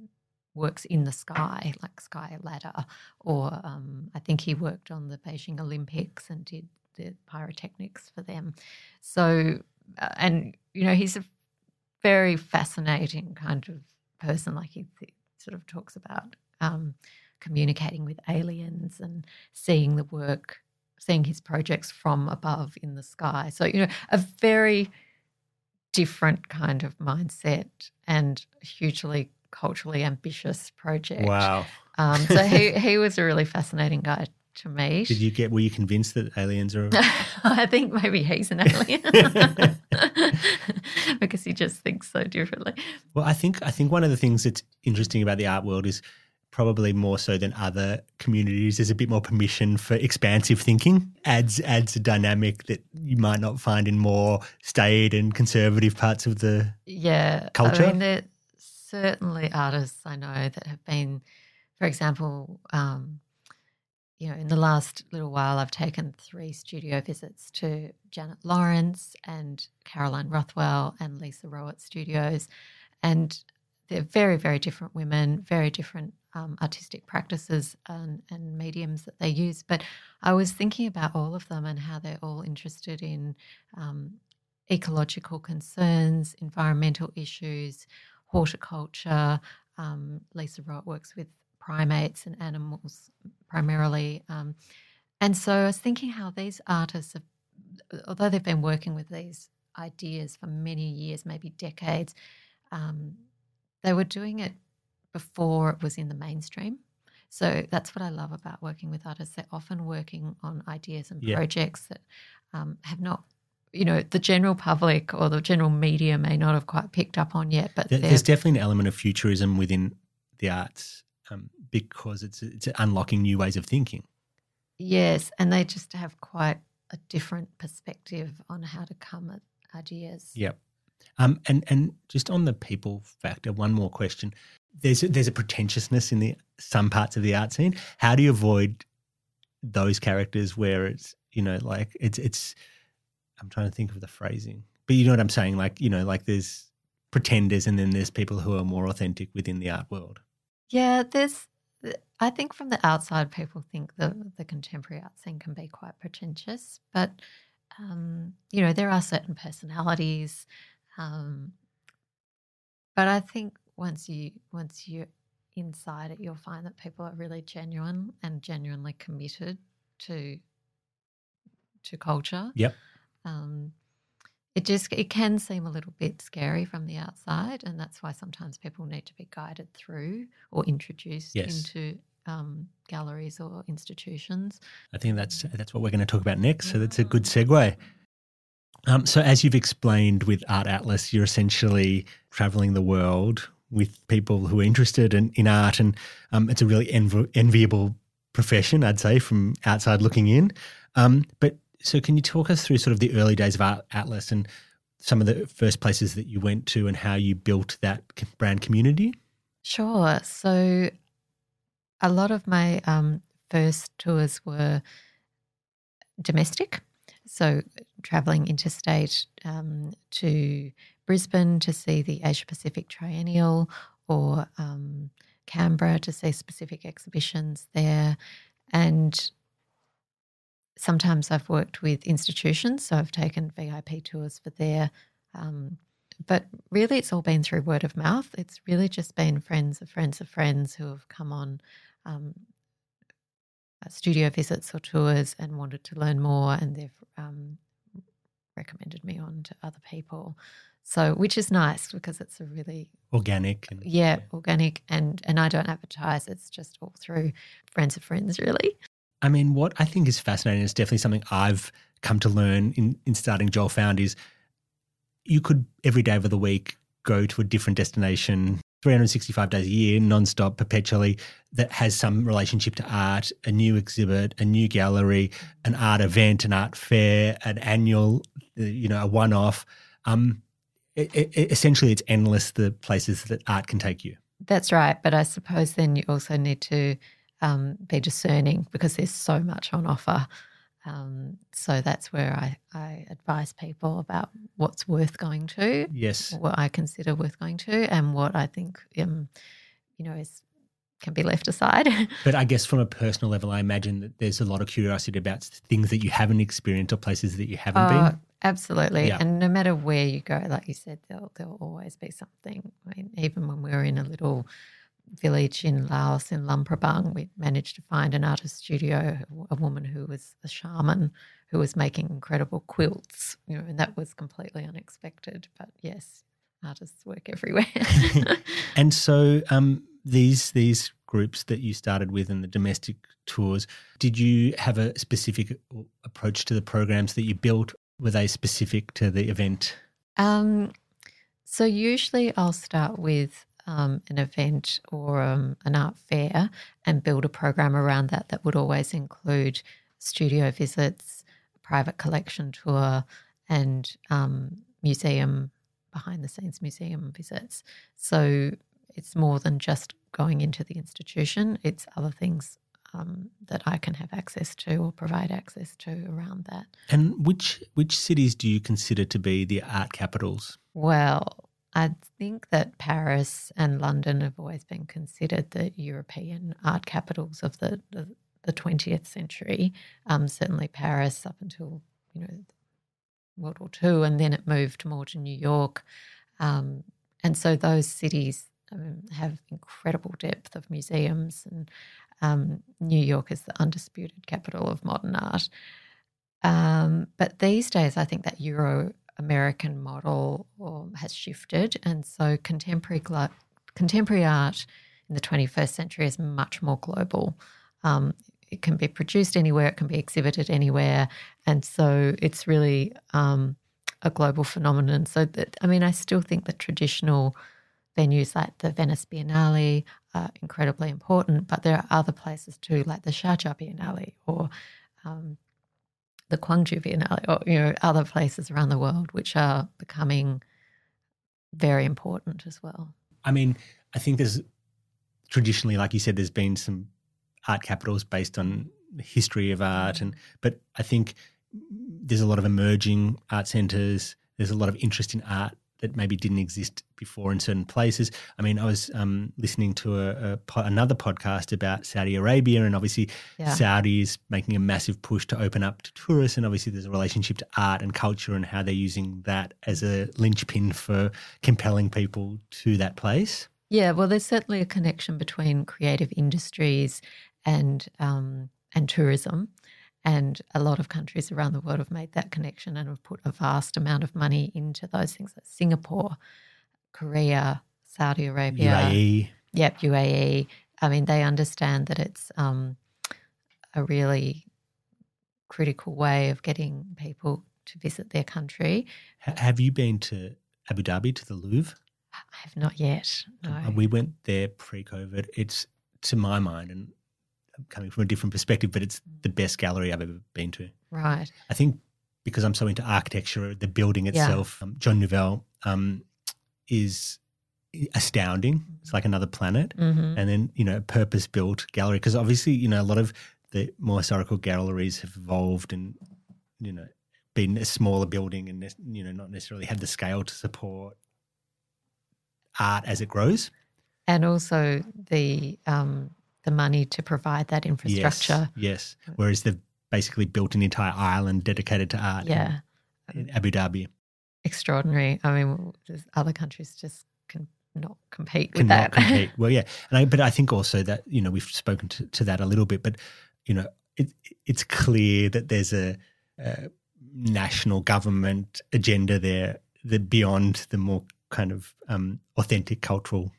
Speaker 2: works in the sky, like Sky Ladder. Or um, I think he worked on the Beijing Olympics and did the pyrotechnics for them. So, uh, and, you know, he's a very fascinating kind of person. Like he, sort of talks about um, communicating with aliens and seeing the work seeing his projects from above in the sky. So, you know, a very different kind of mindset and hugely culturally ambitious project.
Speaker 1: Wow.
Speaker 2: Um, so he, he was a really fascinating guy to meet.
Speaker 1: Did you get, were you convinced that aliens are?
Speaker 2: I think maybe he's an alien because he just thinks so differently.
Speaker 1: Well, I think, I think one of the things that's interesting about the art world is probably more so than other communities, there's a bit more permission for expansive thinking. adds adds a dynamic that you might not find in more staid and conservative parts of the
Speaker 2: yeah
Speaker 1: culture.
Speaker 2: I mean, there certainly artists I know that have been, for example, um, you know, in the last little while, I've taken three studio visits to Janet Lawrence and Caroline Rothwell and Lisa Roet Studios, and they're very, very different women, very different um, artistic practices and, and, mediums that they use. But I was thinking about all of them and how they're all interested in um, ecological concerns, environmental issues, horticulture. Um, Lisa Roet works with primates and animals primarily. Um, and so I was thinking how these artists, have, although they've been working with these ideas for many years, maybe decades, um, they were doing it before it was in the mainstream. So that's what I love about working with artists. They're often working on ideas and yeah. projects that um, have not you know the general public or the general media may not have quite picked up on yet. But
Speaker 1: there's definitely an element of futurism within the arts um, because it's it's unlocking new ways of thinking.
Speaker 2: Yes, and they just have quite a different perspective on how to come at ideas.
Speaker 1: Yep. Um, and and just on the people factor, one more question. There's a, there's a pretentiousness in the some parts of the art scene. How do you avoid those characters where it's you know like it's it's I'm trying to think of the phrasing, but you know what I'm saying. Like you know like there's pretenders and then there's people who are more authentic within the art world.
Speaker 2: Yeah, there's. I think from the outside, people think the the contemporary art scene can be quite pretentious, but um, you know there are certain personalities um, but I think once you once you're inside it, you'll find that people are really genuine and genuinely committed to to culture.
Speaker 1: Yep.
Speaker 2: Um, it just it can seem a little bit scary from the outside, and that's why sometimes people need to be guided through or introduced yes. into um, galleries or institutions.
Speaker 1: I think that's that's what we're going to talk about next. So that's a good segue. Um, so, as you've explained with Art Atlas, you're essentially traveling the world with people who are interested in, in art, and um, it's a really env- enviable profession, I'd say, from outside looking in. Um, but so, can you talk us through sort of the early days of Atlas and some of the first places that you went to and how you built that brand community?
Speaker 2: Sure. So, a lot of my um, first tours were domestic. So, traveling interstate um, to Brisbane to see the Asia Pacific Triennial or um, Canberra to see specific exhibitions there. And sometimes I've worked with institutions, so I've taken VIP tours for there. Um, but really, it's all been through word of mouth. It's really just been friends of friends of friends who have come on um, uh, studio visits or tours and wanted to learn more, and they've um, recommended me on to other people. So, which is nice because it's a really
Speaker 1: organic.
Speaker 2: And, yeah, organic, and and I don't advertise. It's just all through friends of friends, really.
Speaker 1: I mean, what I think is fascinating is definitely something I've come to learn in in starting Joel Found is you could every day of the week go to a different destination 365 days a year, nonstop, perpetually, that has some relationship to art, a new exhibit, a new gallery, an art event, an art fair, an annual, uh, you know, a one off. Um, it, it, essentially, it's endless the places that art can take you.
Speaker 2: That's right. But I suppose then you also need to um, be discerning because there's so much on offer. Um, so that's where I, I advise people about what's worth going to.
Speaker 1: Yes.
Speaker 2: What I consider worth going to and what I think, um, you know, is can be left aside.
Speaker 1: but I guess from a personal level, I imagine that there's a lot of curiosity about things that you haven't experienced or places that you haven't uh, been.
Speaker 2: Absolutely. Yeah. And no matter where you go, like you said, there'll, there'll always be something. I mean, even when we were in a little village in Laos in Luang Prabang, we managed to find an artist studio, a woman who was a shaman who was making incredible quilts, you know, and that was completely unexpected. But yes, artists work everywhere.
Speaker 1: and so um, these these groups that you started with and the domestic tours, did you have a specific approach to the programs that you built? Were they specific to the event?
Speaker 2: Um, so usually I'll start with um, an event or um, an art fair and build a program around that that would always include studio visits, private collection tour, and um, museum behind the scenes museum visits. So it's more than just going into the institution, it's other things um, that I can have access to or provide access to around that.
Speaker 1: And which which cities do you consider to be the art capitals?
Speaker 2: Well, I think that Paris and London have always been considered the European art capitals of the, the, the 20th century. Um, certainly Paris up until, you know, World War II, and then it moved more to New York. Um, and so those cities um, have incredible depth of museums, and um, New York is the undisputed capital of modern art. Um, but these days, I think that Euro American model has shifted, and so contemporary contemporary art in the 21st century is much more global. Um, it can be produced anywhere, it can be exhibited anywhere, and so it's really um, a global phenomenon. So that I mean, I still think that traditional venues like the Venice Biennale are incredibly important, but there are other places too, like the Sharjah Biennale or um, the Gwangju Biennale, or you know other places around the world, which are becoming very important as well.
Speaker 1: I mean, I think there's traditionally, like you said, there's been some art capitals based on the history of art, and but I think there's a lot of emerging art centres. There's a lot of interest in art that maybe didn't exist before in certain places. I mean, I was um, listening to a, a, another podcast about Saudi Arabia, and obviously yeah. Saudi is making a massive push to open up to tourists, and obviously there's a relationship to art and culture and how they're using that as a linchpin for compelling people to that place.
Speaker 2: Yeah, well, there's certainly a connection between creative industries and um, and tourism. And a lot of countries around the world have made that connection and have put a vast amount of money into those things like Singapore, Korea, Saudi Arabia,
Speaker 1: UAE.
Speaker 2: Yep, UAE. I mean, they understand that it's um, a really critical way of getting people to visit their country.
Speaker 1: have you been to Abu Dhabi to the Louvre?
Speaker 2: I have not yet. No.
Speaker 1: We went there pre-COVID. It's to my mind, and coming from a different perspective, but it's the best gallery I've ever been to.
Speaker 2: Right.
Speaker 1: I think because I'm so into architecture, the building itself, yeah. um, Jean Nouvel um, is astounding. It's like another planet.
Speaker 2: Mm-hmm.
Speaker 1: And then, you know, a purpose built gallery. Because obviously, you know, a lot of the more historical galleries have evolved and, you know, been a smaller building and, you know, not necessarily had the scale to support art as it grows.
Speaker 2: And also the um, the money to provide that infrastructure.
Speaker 1: Yes, yes. Whereas they've basically built an entire island dedicated to art.
Speaker 2: Yeah.
Speaker 1: In, in Abu Dhabi.
Speaker 2: Extraordinary. I mean, other countries just can not compete with
Speaker 1: Cannot
Speaker 2: that.
Speaker 1: compete. Well, yeah, and I, but I think also that you know we've spoken to, to that a little bit, but you know it, it's clear that there's a, a national government agenda there that beyond the more kind of um, authentic cultural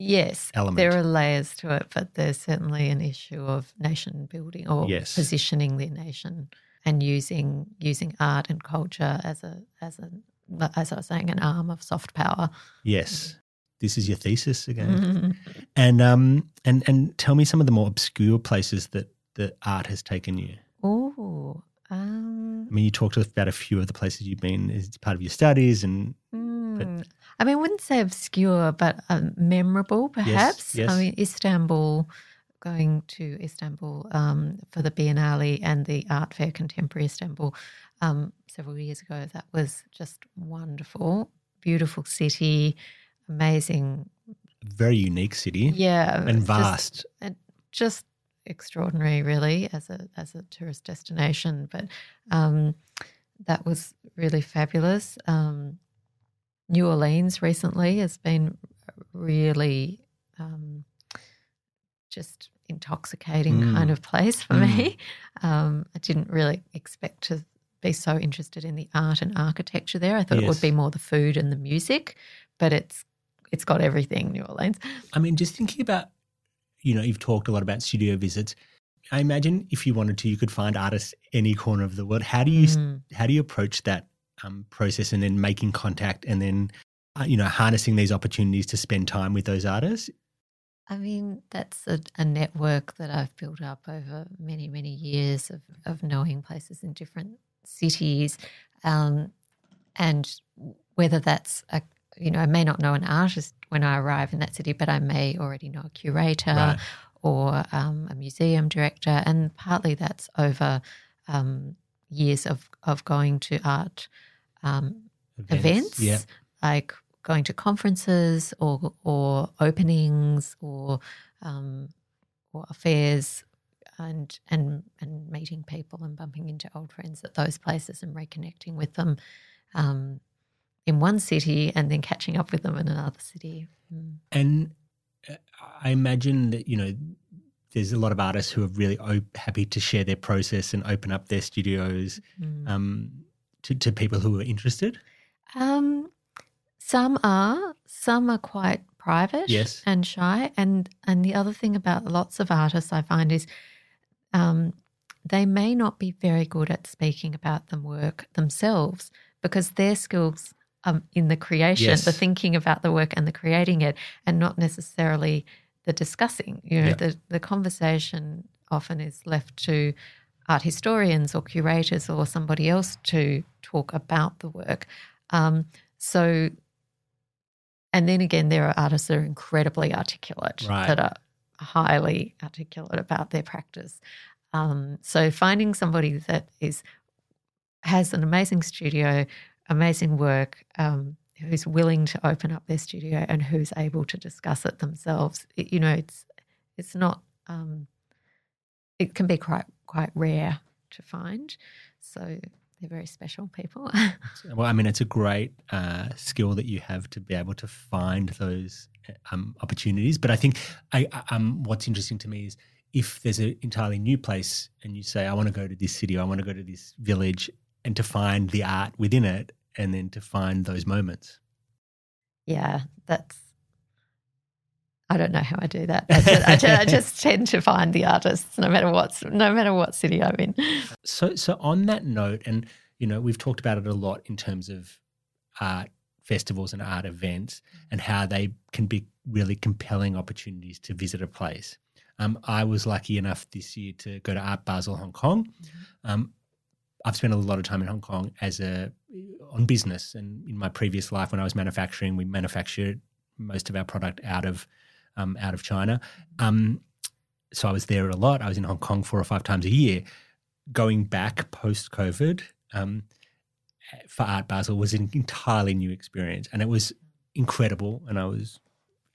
Speaker 2: Yes,
Speaker 1: element.
Speaker 2: there are layers to it, but there's certainly an issue of nation building or
Speaker 1: yes.
Speaker 2: positioning the nation and using using art and culture as a as a as I was saying, an arm of soft power.
Speaker 1: Yes, this is your thesis again.
Speaker 2: Mm-hmm.
Speaker 1: And um and and tell me some of the more obscure places that the art has taken you.
Speaker 2: Oh, um,
Speaker 1: I mean, you talked about a few of the places you've been as part of your studies, and
Speaker 2: mm, but I mean, I wouldn't say obscure, but um, memorable, perhaps.
Speaker 1: Yes, yes.
Speaker 2: I mean, Istanbul, going to Istanbul um, for the Biennale and the Art Fair Contemporary Istanbul um, several years ago. That was just wonderful. Beautiful city, amazing.
Speaker 1: Very unique city.
Speaker 2: Yeah.
Speaker 1: And vast.
Speaker 2: Just, just extraordinary, really, as a as a tourist destination. But um, that was really fabulous. Um, New Orleans recently has been really um, just intoxicating
Speaker 1: mm.
Speaker 2: kind of place for mm. me. Um, I didn't really expect to be so interested in the art and architecture there. I thought yes. it would be more the food and the music, but it's it's got everything. New Orleans.
Speaker 1: I mean, just thinking about, you know, you've talked a lot about studio visits. I imagine if you wanted to, you could find artists any corner of the world. How do you mm. how do you approach that um, process and then making contact and then uh, you know harnessing these opportunities to spend time with those artists
Speaker 2: I mean, that's a, a, network that I've built up over many, many years of, of knowing places in different cities. Um, and whether that's a, you know, I may not know an artist when I arrive in that city, but I may already know a curator right. or um, a museum director. And partly that's over um, years of, of going to art um, events,
Speaker 1: events yeah.
Speaker 2: like going to conferences or or openings or um, or affairs and and and meeting people and bumping into old friends at those places and reconnecting with them um, in one city and then catching up with them in another city.
Speaker 1: Mm. And uh, I imagine that you know there's a lot of artists who are really op- happy to share their process and open up their studios. Mm. Um, to, to people who are interested?
Speaker 2: Um, some are. Some are quite private
Speaker 1: yes.
Speaker 2: and shy. And and the other thing about lots of artists I find is um, they may not be very good at speaking about the work themselves because their skills are in the creation,
Speaker 1: Yes.
Speaker 2: the thinking about the work and the creating it, and not necessarily the discussing. You know,
Speaker 1: Yeah.
Speaker 2: the, the conversation often is left to art historians or curators or somebody else to talk about the work. Um, so, and then again, there are artists that are incredibly articulate,
Speaker 1: Right.
Speaker 2: that are highly articulate about their practice. Um, so, finding somebody that is has an amazing studio, amazing work, um, who's willing to open up their studio and who's able to discuss it themselves. It- you know, it's it's not. Um, it can be quite quite rare to find. So they're very special people.
Speaker 1: Well, I mean, it's a great uh, skill that you have to be able to find those um, opportunities. But I think I, um, what's interesting to me is if there's an entirely new place and you say, I want to go to this city, or I want to go to this village, and to find the art within it, and then to find those moments.
Speaker 2: yeah, that's. I don't know how I do that. I just, I ju- I just tend to find the artists, no matter what, no matter what city I'm in.
Speaker 1: So, so on that note, and you know, we've talked about it a lot in terms of art festivals and art events, and how they can be really compelling opportunities to visit a place. Um, I was lucky enough this year to go to Art Basel, Hong Kong. Um, I've spent a lot of time in Hong Kong as a on business, and in my previous life, when I was manufacturing, we manufactured most of our product out of um, out of China. Um, so I was there a lot. I was in Hong Kong four or five times a year. Going back post COVID um, for Art Basel was an entirely new experience, and it was incredible. And I was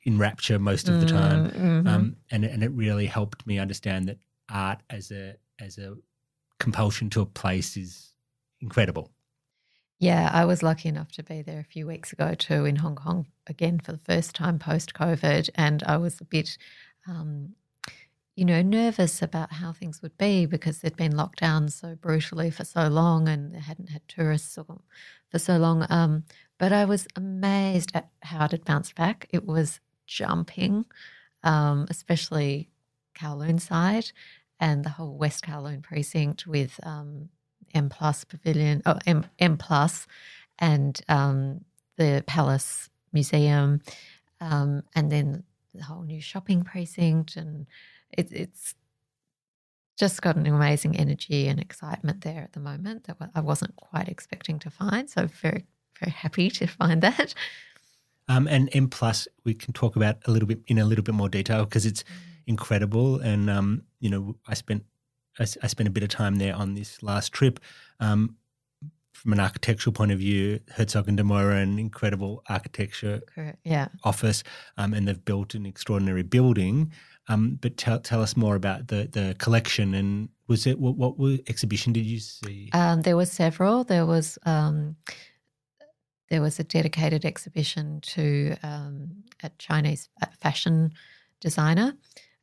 Speaker 1: in rapture most of the time,
Speaker 2: Mm, mhm.
Speaker 1: um, and and it really helped me understand that art as a as a compulsion to a place is incredible.
Speaker 2: Yeah, I was lucky enough to be there a few weeks ago too in Hong Kong again for the first time post COVID. And I was a bit, um, you know, nervous about how things would be because they'd been locked down so brutally for so long and they hadn't had tourists for so long. Um, but I was amazed at how it had bounced back. It was jumping, um, especially Kowloon side and the whole West Kowloon precinct with um, M Plus Pavilion, oh, M, M Plus, and um, the Palace Museum, um, and then the whole new shopping precinct, and it, it's just got an amazing energy and excitement there at the moment that I wasn't quite expecting to find. So very, very happy to find that.
Speaker 1: Um, and M Plus, we can talk about a little bit in a little bit more detail because it's incredible. And um, you know, I spent I, I spent a bit of time there on this last trip. Um, from an architectural point of view, Herzog and de Meuron, an incredible architecture
Speaker 2: Correct. Yeah.
Speaker 1: office, um, and they've built an extraordinary building. Um, but tell tell us more about the the collection and was it what what exhibition did you see?
Speaker 2: Um, there were several. There was um, there was a dedicated exhibition to um, a Chinese fashion designer,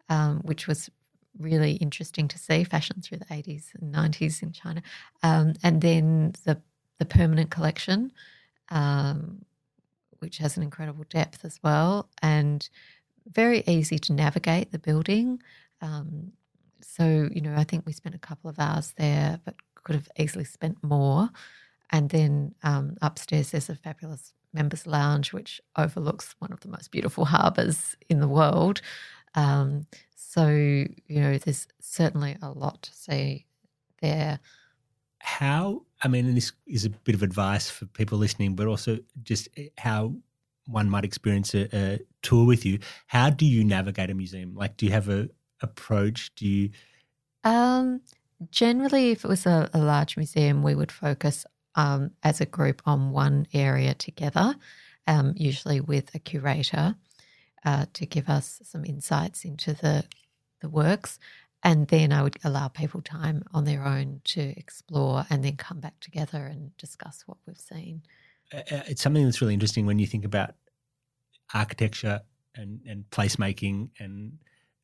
Speaker 2: um, which was really interesting to see fashion through the eighties and nineties in China, um, and then the the permanent collection, um, which has an incredible depth as well, and very easy to navigate the building. Um, so, you know, I think we spent a couple of hours there, but could have easily spent more. And then um, upstairs, there's a fabulous members' lounge, which overlooks one of the most beautiful harbours in the world. Um, so, you know, there's certainly a lot to see there.
Speaker 1: how i mean and this is a bit of advice for people listening but also just eh, how one might experience a, a tour with you. How do you navigate a museum? Like do you have a approach? Do you
Speaker 2: Um, generally, if it was a, a large museum, we would focus um, as a group on one area together, um, usually with a curator uh, to give us some insights into the the works, and then I would allow people time on their own to explore, and then come back together and discuss what we've seen.
Speaker 1: it's something that's really interesting when you think about architecture and, and placemaking and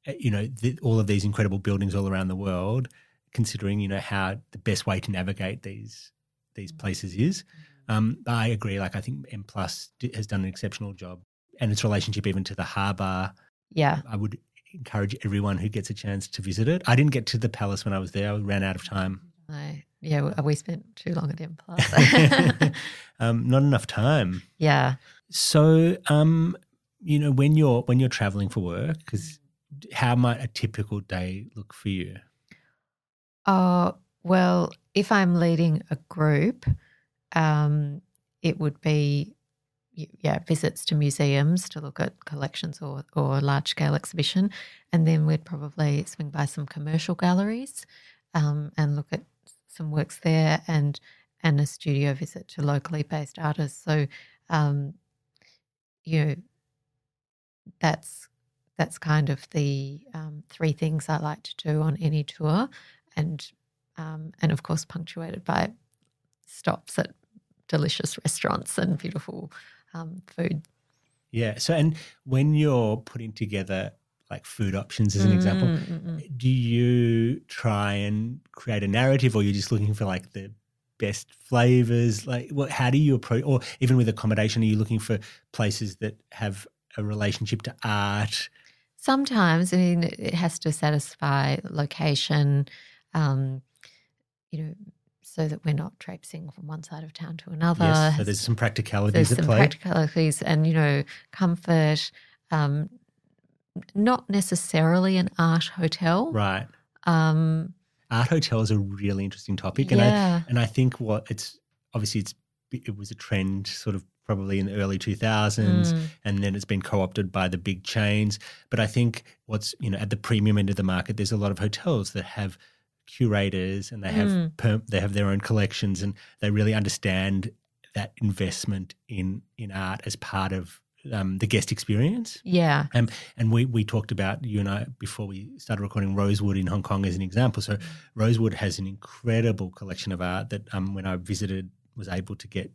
Speaker 1: uh, you know the, all of these incredible buildings all around the world considering you know how the best way to navigate these these places is. Um, i agree like i think m plus has done an exceptional job and its relationship even to the harbour
Speaker 2: Yeah,
Speaker 1: i would encourage everyone who gets a chance to visit it. I didn't get to the palace when I was there. I ran out of time.
Speaker 2: I, yeah, we spent too long at M Plus.
Speaker 1: um, not enough time.
Speaker 2: Yeah.
Speaker 1: So, um, you know, when you're when you're traveling for work, because how might a typical day look for you?
Speaker 2: Oh well, if I'm leading a group, um, it would be yeah visits to museums to look at collections or or large scale exhibition, and then we'd probably swing by some commercial galleries um, and look at some works there, and and a studio visit to locally based artists. So, um, you know, that's that's kind of the um, three things I like to do on any tour, and um, and of course punctuated by stops at delicious restaurants and beautiful um, food.
Speaker 1: Yeah. So, and when you're putting together like food options as an mm, example, mm-mm. do you try and create a narrative, or you're just looking for like the best flavors? Like, what? How do you approach? Or even with accommodation, are you looking for places that have a relationship to art?
Speaker 2: Sometimes, I mean, it has to satisfy location. Um, you know, so that we're not traipsing from one side of town to another.
Speaker 1: Yes, so there's some practicalities
Speaker 2: there's
Speaker 1: at
Speaker 2: some
Speaker 1: play.
Speaker 2: practicalities and, you know, comfort, um, not necessarily an art hotel.
Speaker 1: Right.
Speaker 2: Um,
Speaker 1: art hotel is a really interesting topic. And,
Speaker 2: yeah.
Speaker 1: I, and I think what it's, obviously it's, it was a trend sort of probably in the early 2000s mm. and then it's been co-opted by the big chains but i think what's you know at the premium end of the market there's a lot of hotels that have curators and they have mm. per, they have their own collections and they really understand that investment in in art as part of um, the guest experience.
Speaker 2: Yeah.
Speaker 1: Um, and we we talked about you and I before we started recording Rosewood in Hong Kong as an example. So mm. Rosewood has an incredible collection of art that um, when I visited was able to get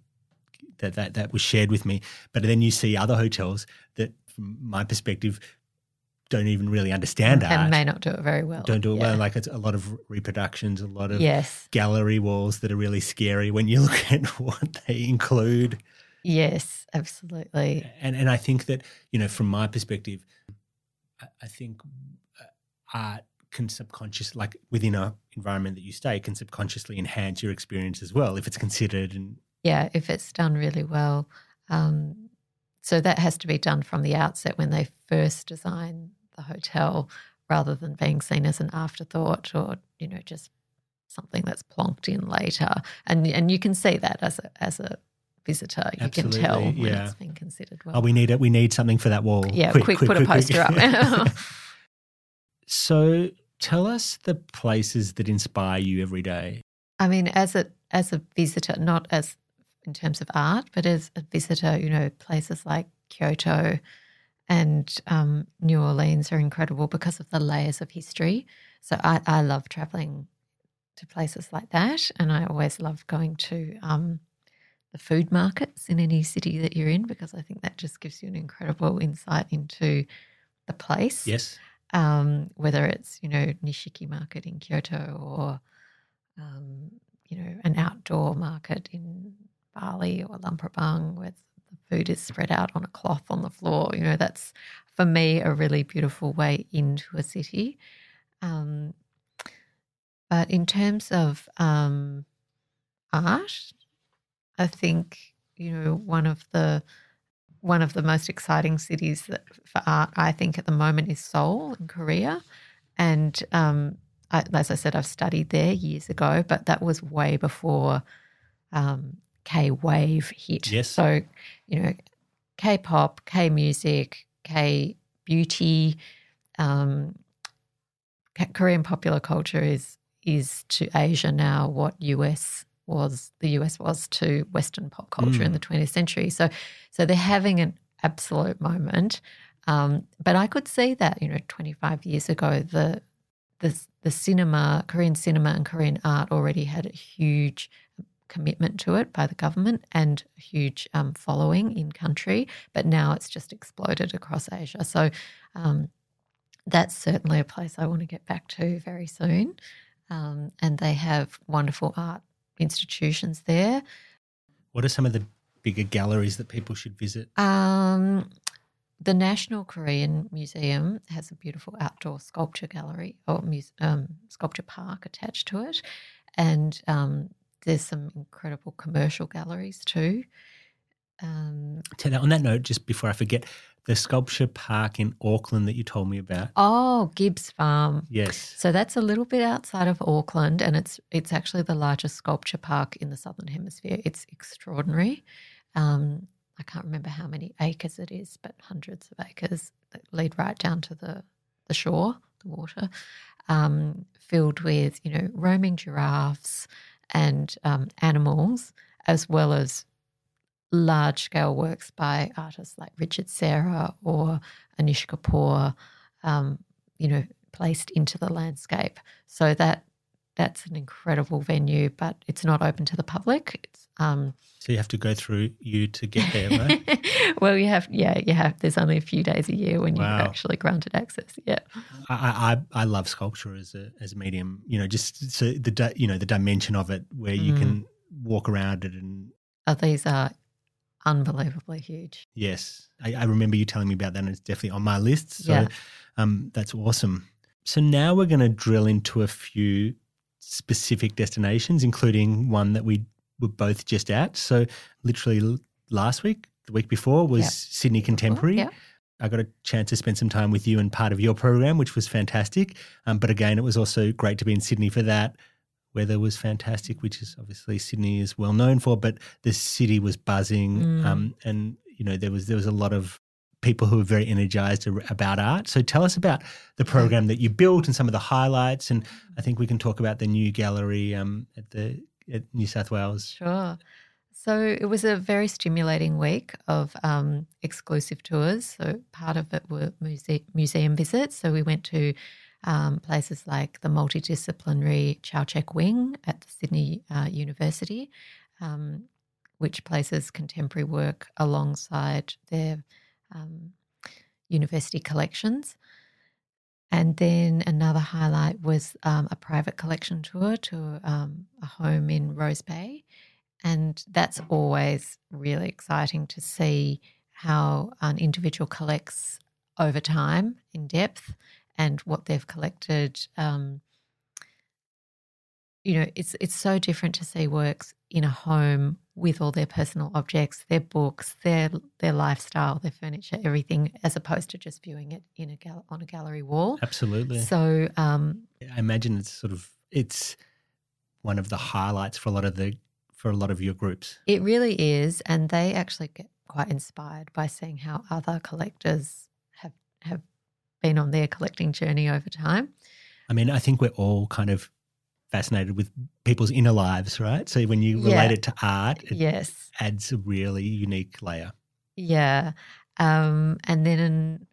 Speaker 1: that that that was shared with me. But then you see other hotels that, from my perspective, don't even really understand
Speaker 2: and
Speaker 1: art.
Speaker 2: And may not do it very well.
Speaker 1: Don't do it
Speaker 2: yeah.
Speaker 1: well. Like it's a lot of reproductions, a lot of
Speaker 2: yes.
Speaker 1: gallery walls that are really scary when you look at what they include.
Speaker 2: Yes, absolutely.
Speaker 1: And and I think that you know, from my perspective, I think uh, art can subconscious, like within a environment that you stay, can subconsciously enhance your experience as well if it's considered and
Speaker 2: yeah, if it's done really well. Um, so that has to be done from the outset when they first design the hotel rather than being seen as an afterthought or, you know, just something that's plonked in later. And and you can see that as a as a visitor. You
Speaker 1: Absolutely,
Speaker 2: can tell when
Speaker 1: yeah.
Speaker 2: it's been considered well.
Speaker 1: Oh, we need it. We need something for that wall.
Speaker 2: Yeah,
Speaker 1: quick,
Speaker 2: quick,
Speaker 1: quick
Speaker 2: put
Speaker 1: quick,
Speaker 2: a poster up.
Speaker 1: so tell us the places that inspire you every day.
Speaker 2: I mean, as a as a visitor, not as in terms of art, but as a visitor, you know, places like Kyoto and um, New Orleans are incredible because of the layers of history. So I, I love traveling to places like that. And I always love going to um, the food markets in any city that you're in because I think that just gives you an incredible insight into the place.
Speaker 1: Yes.
Speaker 2: Um, whether it's, you know, Nishiki Market in Kyoto or, um, you know, an outdoor market in Bali or Luang Prabang where food is spread out on a cloth on the floor. You know, that's for me a really beautiful way into a city. Um, but in terms of um, art, I think you know one of the one of the most exciting cities that, for art, I think at the moment is Seoul in Korea, and um, I, as I said, I've studied there years ago, but that was way before um, K wave hit.
Speaker 1: Yes.
Speaker 2: So, you know, K pop, K music, K beauty, um, Korean popular culture is is to Asia now what US was the US was to Western pop culture mm. in the 20th century. So, so they're having an absolute moment. Um, but I could see that, you know, 25 years ago, the the the cinema, Korean cinema and Korean art already had a huge commitment to it by the government and a huge um, following in country, but now it's just exploded across Asia. So um, that's certainly a place I want to get back to very soon. Um, and they have wonderful art institutions there.
Speaker 1: What are some of the bigger galleries that people should visit?
Speaker 2: Um, the National Korean Museum has a beautiful outdoor sculpture gallery or muse, um, sculpture park attached to it, and um, there's some incredible commercial galleries too. Um,
Speaker 1: on that note, just before I forget, the sculpture park in Auckland that you told me about.
Speaker 2: Oh, Gibbs Farm.
Speaker 1: Yes.
Speaker 2: So that's a little bit outside of Auckland, and it's it's actually the largest sculpture park in the southern hemisphere. It's extraordinary. Um, I can't remember how many acres it is, but hundreds of acres that lead right down to the the shore, the water, um, filled with you know roaming giraffes and um, animals, as well as large scale works by artists like Richard Serra or Anish Kapoor, um, you know, placed into the landscape. So that that's an incredible venue, but it's not open to the public. It's, um,
Speaker 1: so you have to go through you to get there, right?
Speaker 2: well, you have, yeah, you have. There's only a few days a year when wow. you're actually granted access. Yeah,
Speaker 1: I, I, I love sculpture as a as a medium. You know, just so the you know the dimension of it, where you mm. can walk around it and.
Speaker 2: Oh, these are unbelievably huge.
Speaker 1: Yes, I, I, remember you telling me about that, and it's definitely on my list. So yeah. um, that's awesome. So now we're going to drill into a few specific destinations, including one that we were both just at. So literally last week, the week before, was yep. Sydney Contemporary. Yep. I got a chance to spend some time with you and part of your program, which was fantastic. Um, but again, it was also great to be in Sydney for that weather was fantastic, which is obviously Sydney is well known for. But the city was buzzing, mm. um, and you know there was there was a lot of people who are very energized about art. So tell us about the program that you built and some of the highlights, and I think we can talk about the new gallery um, at the at New South Wales.
Speaker 2: Sure. So it was a very stimulating week of um, exclusive tours. So part of it were muse- museum visits. So we went to um, places like the multidisciplinary Chau Chak Wing at the Sydney uh, University, um, which places contemporary work alongside their um, university collections. And then another highlight was um, a private collection tour to um, a home in Rose Bay. And that's always really exciting to see how an individual collects over time in depth and what they've collected. Um, you know, it's it's so different to see works in a home with all their personal objects, their books, their their lifestyle, their furniture, everything, as opposed to just viewing it in a gal- on a gallery wall.
Speaker 1: Absolutely.
Speaker 2: So um,
Speaker 1: I imagine it's sort of it's one of the highlights for a lot of the for a lot of your groups.
Speaker 2: It really is, and they actually get quite inspired by seeing how other collectors have have been on their collecting journey over time.
Speaker 1: I mean, I think we're all kind of fascinated with people's inner lives, right? So when you relate yeah. it to art, it
Speaker 2: yes.
Speaker 1: adds a really unique layer.
Speaker 2: Yeah. Um, and then an,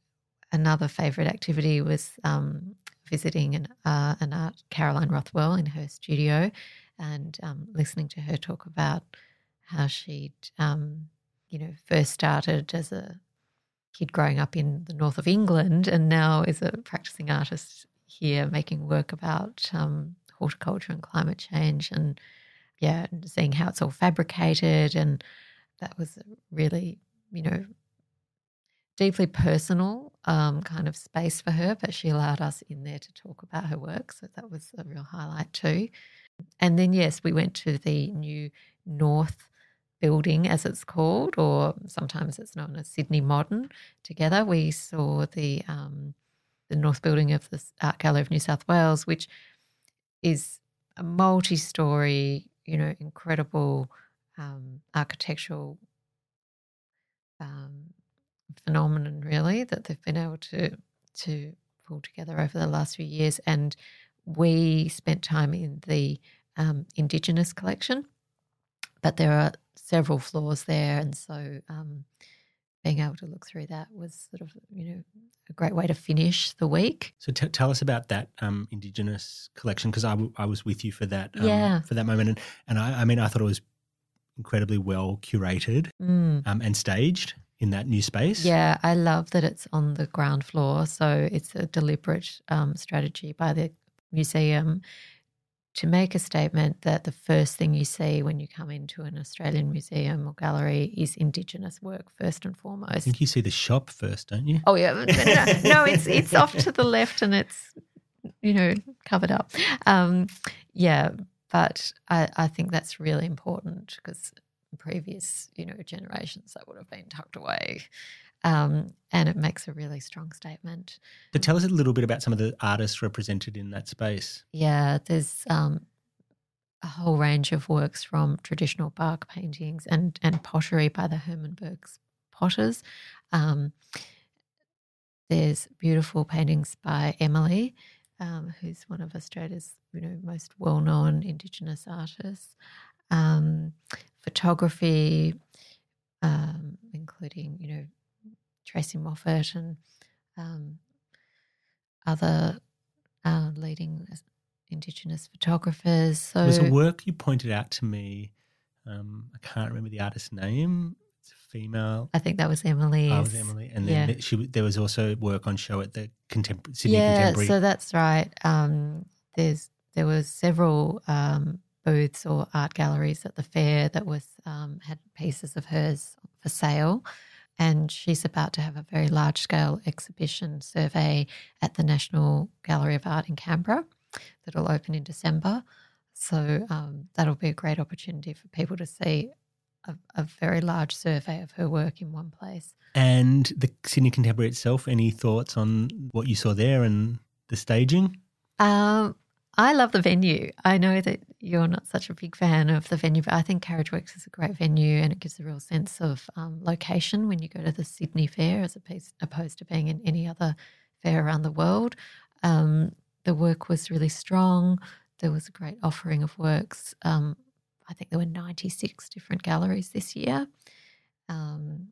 Speaker 2: another favorite activity was um, visiting an, uh, an art Caroline Rothwell in her studio and um, listening to her talk about how she'd, um, you know, first started as a kid growing up in the north of England and now is a practicing artist here making work about um, horticulture and climate change and yeah, seeing how it's all fabricated and that was really, you know, deeply personal um, kind of space for her, but she allowed us in there to talk about her work. So that was a real highlight too. And then, yes, we went to the new North building, as it's called, or sometimes it's known as Sydney Modern. Together, we saw the um, the north building of the Art Gallery of New South Wales, which is a multi-story, you know, incredible um, architectural um, phenomenon, really, that they've been able to to pull together over the last few years. And we spent time in the um, Indigenous collection, but there are several floors there, and so um, being able to look through that was sort of you know a great way to finish the week.
Speaker 1: So t- tell us about that um, Indigenous collection because I, w- I was with you for that um,
Speaker 2: yeah.
Speaker 1: for that moment, and, and I, I, mean I thought it was incredibly well curated mm. Um, and staged in that new space.
Speaker 2: Yeah, I love that it's on the ground floor, so it's a deliberate um, strategy by the museum to make a statement that the first thing you see when you come into an Australian museum or gallery is Indigenous work first and foremost.
Speaker 1: I think you see the shop first, don't you?
Speaker 2: Oh yeah, no, no, it's it's off to the left and it's you know covered up. Um, yeah, but I, I think that's really important because previous you know generations that would have been tucked away, um, and it makes a really strong statement.
Speaker 1: So tell us a little bit about some of the artists represented in that space.
Speaker 2: Yeah, there's um, a whole range of works from traditional bark paintings and and pottery by the Hermannsburg potters. Um, there's beautiful paintings by Emily, um, who's one of Australia's you know most well known Indigenous artists. Um, photography, um, including you know Tracey Moffatt and um, other uh, leading Indigenous photographers. So
Speaker 1: There was a work you pointed out to me. Um, I can't remember the artist's name. It's a female.
Speaker 2: I think that was Emily's.
Speaker 1: Oh, was Emily, and
Speaker 2: yeah.
Speaker 1: then she there was also work on show at the contempor- Sydney
Speaker 2: yeah,
Speaker 1: Contemporary.
Speaker 2: so that's right. Um, there's there was several um, booths or art galleries at the fair that was um, had pieces of hers for sale, and she's about to have a very large scale exhibition survey at the National Gallery of Art in Canberra that'll open in December. So um, that'll be a great opportunity for people to see a, a very large survey of her work in one place.
Speaker 1: and the Sydney Contemporary itself. Any thoughts on what you saw there and the staging?
Speaker 2: Um, I love the venue. I know that you're not such a big fan of the venue, but I think Carriageworks is a great venue and it gives a real sense of um, location when you go to the Sydney Fair as opposed, to being in any other fair around the world. Um, the work was really strong. There was a great offering of works. Um, I think there were 96 different galleries this year, um,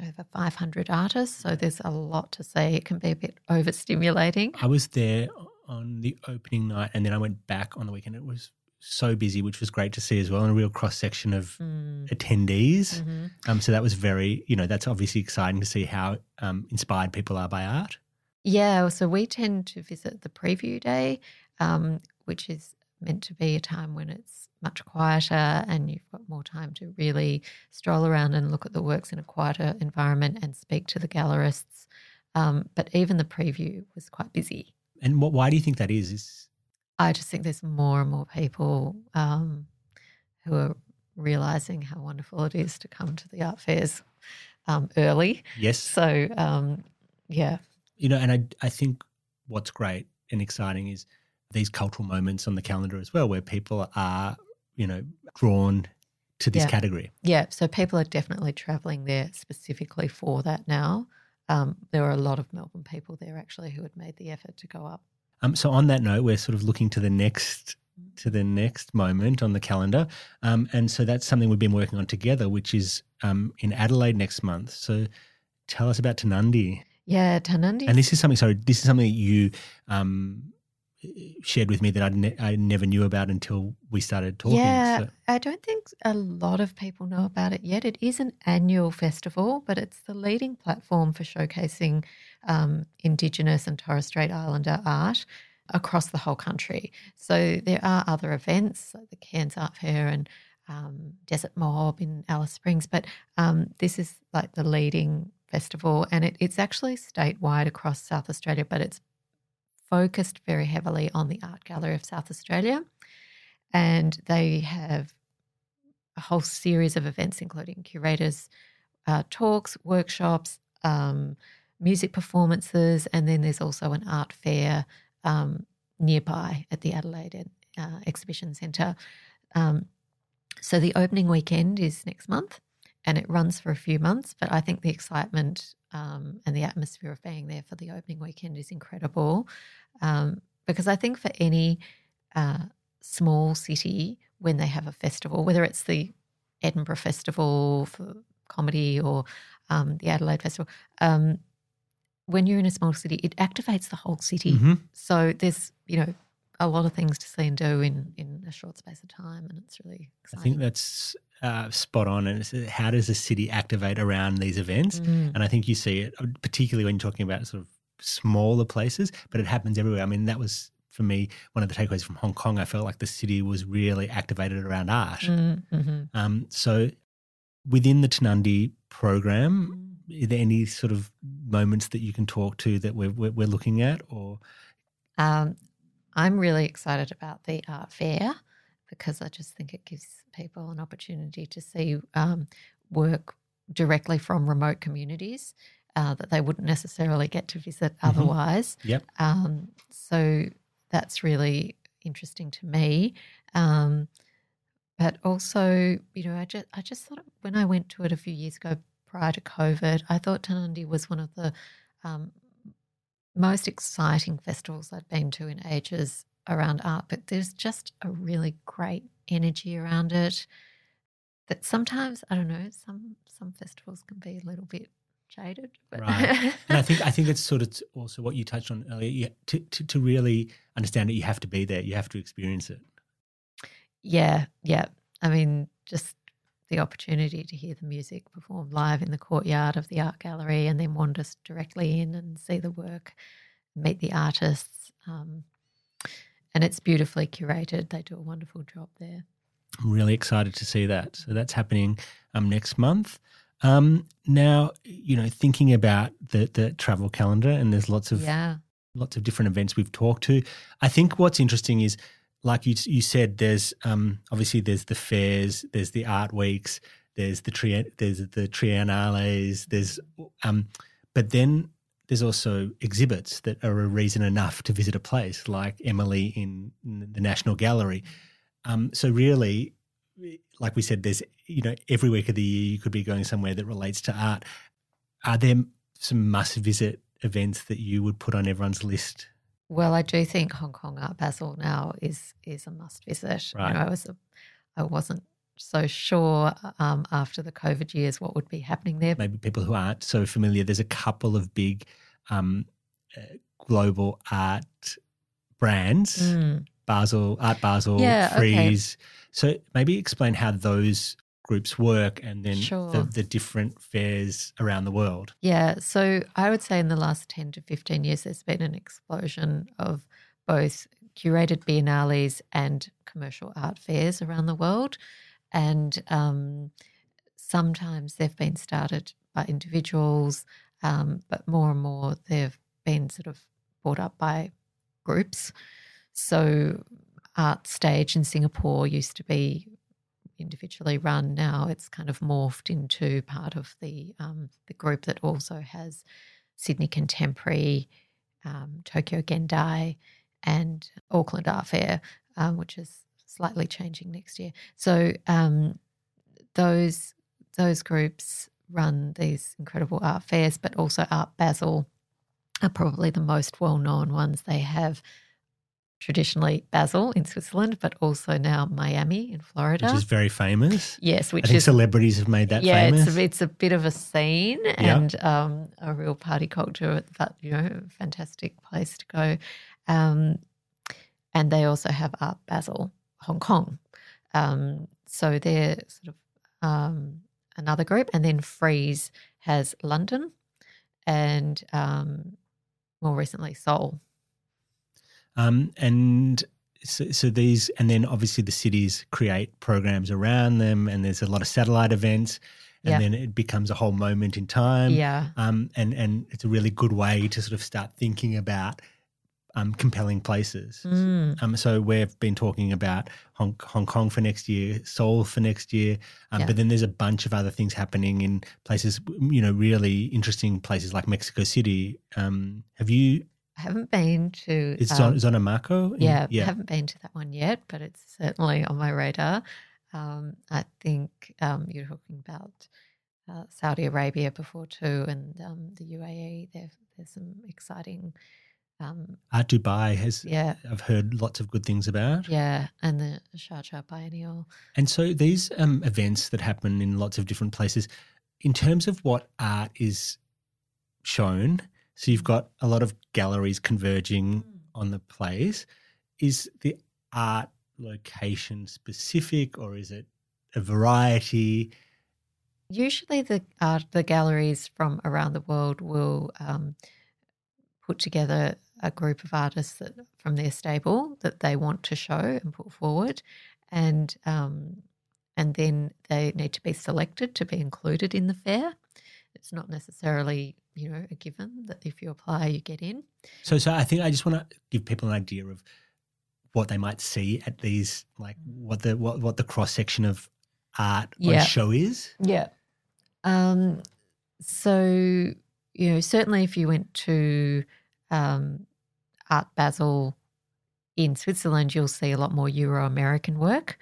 Speaker 2: over 500 artists. So there's a lot to see. It can be a bit overstimulating.
Speaker 1: I was there on the opening night, and then I went back on the weekend. It was so busy, which was great to see as well, and a real cross section of
Speaker 2: Mm.
Speaker 1: attendees.
Speaker 2: Mhm.
Speaker 1: Um, so that was very, you know, that's obviously exciting to see how um, inspired people are by art.
Speaker 2: Yeah, so we tend to visit the preview day, um, which is meant to be a time when it's much quieter and you've got more time to really stroll around and look at the works in a quieter environment and speak to the gallerists. Um, but even the preview was quite busy.
Speaker 1: And what, why do you think that is? Is
Speaker 2: I just think there's more and more people um, who are realizing how wonderful it is to come to the art fairs um, early.
Speaker 1: yes,
Speaker 2: So, um, yeah,
Speaker 1: you know, and I I think what's great and exciting is these cultural moments on the calendar as well, where people are, you know, drawn to this
Speaker 2: Yeah.
Speaker 1: category.
Speaker 2: Yeah, so people are definitely travelling there specifically for that now. Um, there were a lot of Melbourne people there actually who had made the effort to go up.
Speaker 1: Um, so on that note, we're sort of looking to the next to the next moment on the calendar, um, and so that's something we've been working on together, which is um, in Adelaide next month. So tell us about Tarnanthi,
Speaker 2: Yeah, Tarnanthi.
Speaker 1: and this is something. Sorry, this is something that you um, shared with me that I ne- I never knew about until we started talking.
Speaker 2: yeah,
Speaker 1: So-
Speaker 2: I don't think a lot of people know about it yet. It is an annual festival, but it's the leading platform for showcasing um, Indigenous and Torres Strait Islander art across the whole country. So there are other events like the Cairns Art Fair and um, Desert Mob in Alice Springs, but um, this is like the leading festival, and it, it's actually statewide across South Australia, but it's focused very heavily on the Art Gallery of South Australia. And they have a whole series of events, including curators' uh, talks, workshops, um, music performances, and then there's also an art fair um, nearby at the Adelaide uh, Exhibition Centre. Um, so the opening weekend is next month and it runs for a few months, but I think the excitement um, and the atmosphere of being there for the opening weekend is incredible. Um, because I think for any uh, small city, when they have a festival, whether it's the Edinburgh Festival for comedy or um, the Adelaide Festival, um, when you're in a small city, it activates the whole city.
Speaker 1: Mhm.
Speaker 2: So there's, you know, a lot of things to see and do in, in a short space of time, and it's really
Speaker 1: I think that's uh, spot on. And it's, how does a city activate around these events?
Speaker 2: Mm.
Speaker 1: And I think you see it, uh, particularly when you're talking about sort of smaller places, but it happens everywhere. I mean, that was for me, one of the takeaways from Hong Kong, I felt like the city was really activated around art.
Speaker 2: Mm-hmm.
Speaker 1: Um, so within the Tarnanthi program, are there any sort of moments that you can talk to that we're, we're, we're looking at or?
Speaker 2: Um, I'm really excited about the art fair because I just think it gives people an opportunity to see um, work directly from remote communities uh, that they wouldn't necessarily get to visit
Speaker 1: Mhm.
Speaker 2: otherwise.
Speaker 1: Yep.
Speaker 2: Um, so that's really interesting to me. Um, but also, you know, I just I just thought when I went to it a few years ago prior to COVID, I thought Tarnanthi was one of the um, most exciting festivals I'd been to in ages around art. But there's just a really great energy around it. That sometimes I don't know some some festivals can be a little bit jaded, but
Speaker 1: Right. And I think I think it's sort of also what you touched on earlier. You, to, to to really understand it, you have to be there. You have to experience it.
Speaker 2: Yeah, yeah. I mean, just the opportunity to hear the music performed live in the courtyard of the art gallery and then wander directly in and see the work, meet the artists. Um, and it's beautifully curated. They do a wonderful job there.
Speaker 1: I'm really excited to see that. So that's happening um, next month. Um, now, you know, thinking about the the travel calendar, and there's lots of
Speaker 2: Yeah.
Speaker 1: lots of different events we've talked to. I think what's interesting is, like you you said, there's um, obviously there's the fairs, there's the art weeks, there's the tri- there's the triennales, there's um, but then there's also exhibits that are a reason enough to visit a place, like Emily in, in the National Gallery. Um, so really, like we said, there's you know every week of the year you could be going somewhere that relates to art. Are there some must visit events that you would put on everyone's list?
Speaker 2: Well, I do think Hong Kong Art Basel now is is a must visit.
Speaker 1: Right.
Speaker 2: You know, I was a, I wasn't so sure um, after the COVID years what would be happening there.
Speaker 1: Maybe people who aren't so familiar. There's a couple of big um, uh, global art brands:
Speaker 2: Mm.
Speaker 1: Basel, Art Basel,
Speaker 2: Yeah, okay.
Speaker 1: So maybe explain how those groups work, and then the, the different fairs around the world.
Speaker 2: Yeah, so I would say in the last 10 to 15 years, there's been an explosion of both curated biennales and commercial art fairs around the world. And um, sometimes they've been started by individuals, um, but more and more they've been sort of brought up by groups. So, Art Stage in Singapore used to be individually run. Now it's kind of morphed into part of the um, the group that also has Sydney Contemporary, um, Tokyo Gendai, and Auckland Art Fair, um, which is slightly changing next year. So um, those those groups run these incredible art fairs, but also Art Basel are probably the most well known ones. They have traditionally Basel in Switzerland, but also now Miami in Florida.
Speaker 1: Which is very famous.
Speaker 2: yes,
Speaker 1: I
Speaker 2: which
Speaker 1: think
Speaker 2: is
Speaker 1: celebrities have made that
Speaker 2: yeah,
Speaker 1: famous.
Speaker 2: it's a, it's a bit of a scene and um, a real party culture. But you know, fantastic place to go. Um, and they also have Art Basel Hong Kong. Um, so they're sort of um, another group, and then Frieze has London, and um, more recently Seoul.
Speaker 1: Um, and so, so these, and then obviously the cities create programs around them, and there's a lot of satellite events, and
Speaker 2: Yeah.
Speaker 1: then it becomes a whole moment in time.
Speaker 2: yeah,
Speaker 1: Um, and and it's a really good way to sort of start thinking about um, compelling places.
Speaker 2: Mm.
Speaker 1: Um, so we've been talking about Hong, Hong Kong for next year, Seoul for next year, um,
Speaker 2: Yeah.
Speaker 1: but then there's a bunch of other things happening in places, you know, really interesting places like Mexico City. Um, have you?
Speaker 2: I haven't been to.
Speaker 1: It's
Speaker 2: um,
Speaker 1: Zon- Zonamaco. in-
Speaker 2: Yeah,
Speaker 1: yeah.
Speaker 2: haven't been to that one yet, but it's certainly on my radar. Um, I think um, you're talking about uh, Saudi Arabia before too, and um, the UAE. There, there's some exciting, um,
Speaker 1: Art Dubai has.
Speaker 2: yeah,
Speaker 1: I've heard lots of good things about.
Speaker 2: yeah, and the Sharjah Biennial.
Speaker 1: And so these um, events that happen in lots of different places, in terms of what art is shown, so you've got a lot of galleries converging on the place. Is the art location specific or is it a variety?
Speaker 2: Usually, the art, the galleries from around the world will um, put together a group of artists that from their stable that they want to show and put forward, and um, and then they need to be selected to be included in the fair. It's not necessarily you know a given that if you apply you get in.
Speaker 1: So, so I think I just want to give people an idea of what they might see at these, like what the what what the cross section of art
Speaker 2: Yeah.
Speaker 1: on show is.
Speaker 2: Yeah. Um, so, you know, certainly if you went to um, Art Basel in Switzerland, you'll see a lot more Euro American work.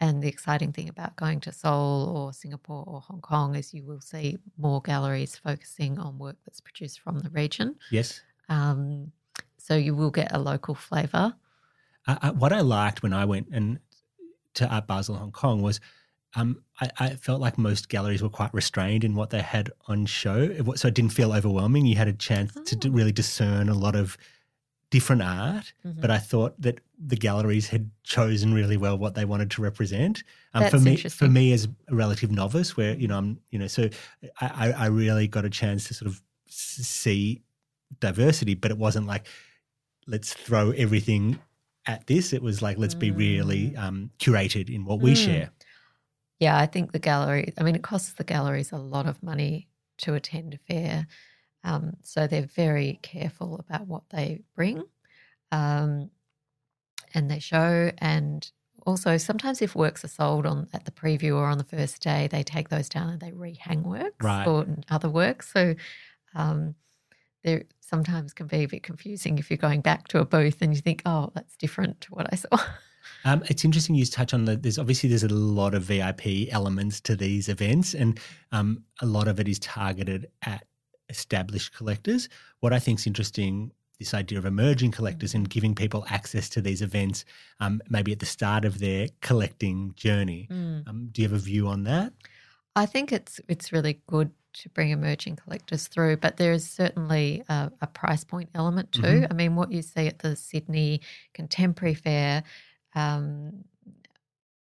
Speaker 2: And the exciting thing about going to Seoul or Singapore or Hong Kong is you will see more galleries focusing on work that's produced from the region.
Speaker 1: Yes.
Speaker 2: Um, so you will get a local flavour.
Speaker 1: I, I, what I liked when I went and to Art Basel Hong Kong was um, I, I felt like most galleries were quite restrained in what they had on show, so it didn't feel overwhelming. You had a chance to d-
Speaker 2: Oh.
Speaker 1: really discern a lot of different art,
Speaker 2: Mm-hmm.
Speaker 1: but I thought that the galleries had chosen really well what they wanted to represent. Um, for
Speaker 2: That's
Speaker 1: me, for me as a relative novice, where you know I'm, you know, so I, I really got a chance to sort of see diversity, but it wasn't like let's throw everything at this. It was like let's be really um, curated in what we
Speaker 2: Mm.
Speaker 1: share.
Speaker 2: Yeah, I think the gallery, I mean, it costs the galleries a lot of money to attend a fair. Um, so they're very careful about what they bring um, and they show. And also, sometimes if works are sold on at the preview or on the first day, they take those down and they rehang works
Speaker 1: Right.
Speaker 2: or other works. So um, there sometimes can be a bit confusing if you're going back to a booth and you think, oh, that's different to what I saw.
Speaker 1: Um, it's interesting you touch on the. There's obviously there's a lot of VIP elements to these events, and um, a lot of it is targeted at established collectors. What I think is interesting, this idea of emerging collectors and giving people access to these events, um, maybe at the start of their collecting journey. Um, do you have a view on that?
Speaker 2: I think it's it's really good to bring emerging collectors through, but there is certainly a, a price point element too.
Speaker 1: Mhm.
Speaker 2: I mean, what you see at the Sydney Contemporary Fair, um,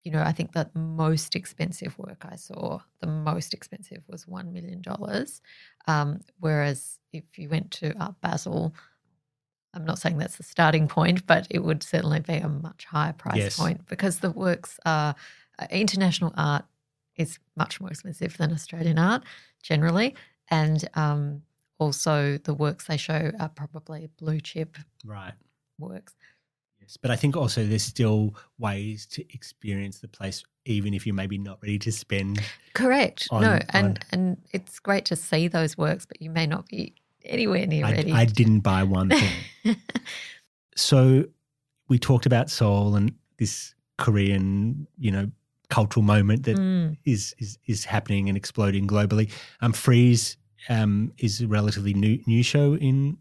Speaker 2: you know, I think the most expensive work I saw, the most expensive was one million dollars. Um, whereas if you went to Art Basel, I'm not saying that's the starting point, but it would certainly be a much higher price
Speaker 1: Yes.
Speaker 2: point because the works are uh, international art is much more expensive than Australian art generally, and um, also the works they show are probably blue chip
Speaker 1: Right.
Speaker 2: works.
Speaker 1: But I think also there's still ways to experience the place, even if you're maybe not ready to spend.
Speaker 2: Correct.
Speaker 1: On-
Speaker 2: no, and
Speaker 1: on-
Speaker 2: and it's great to see those works, but you may not be anywhere near
Speaker 1: I,
Speaker 2: ready.
Speaker 1: I didn't buy one thing. so we talked about Seoul and this Korean, you know, cultural moment that
Speaker 2: Mm,
Speaker 1: is is is happening and exploding globally. Um, Frieze um, is a relatively new new show in.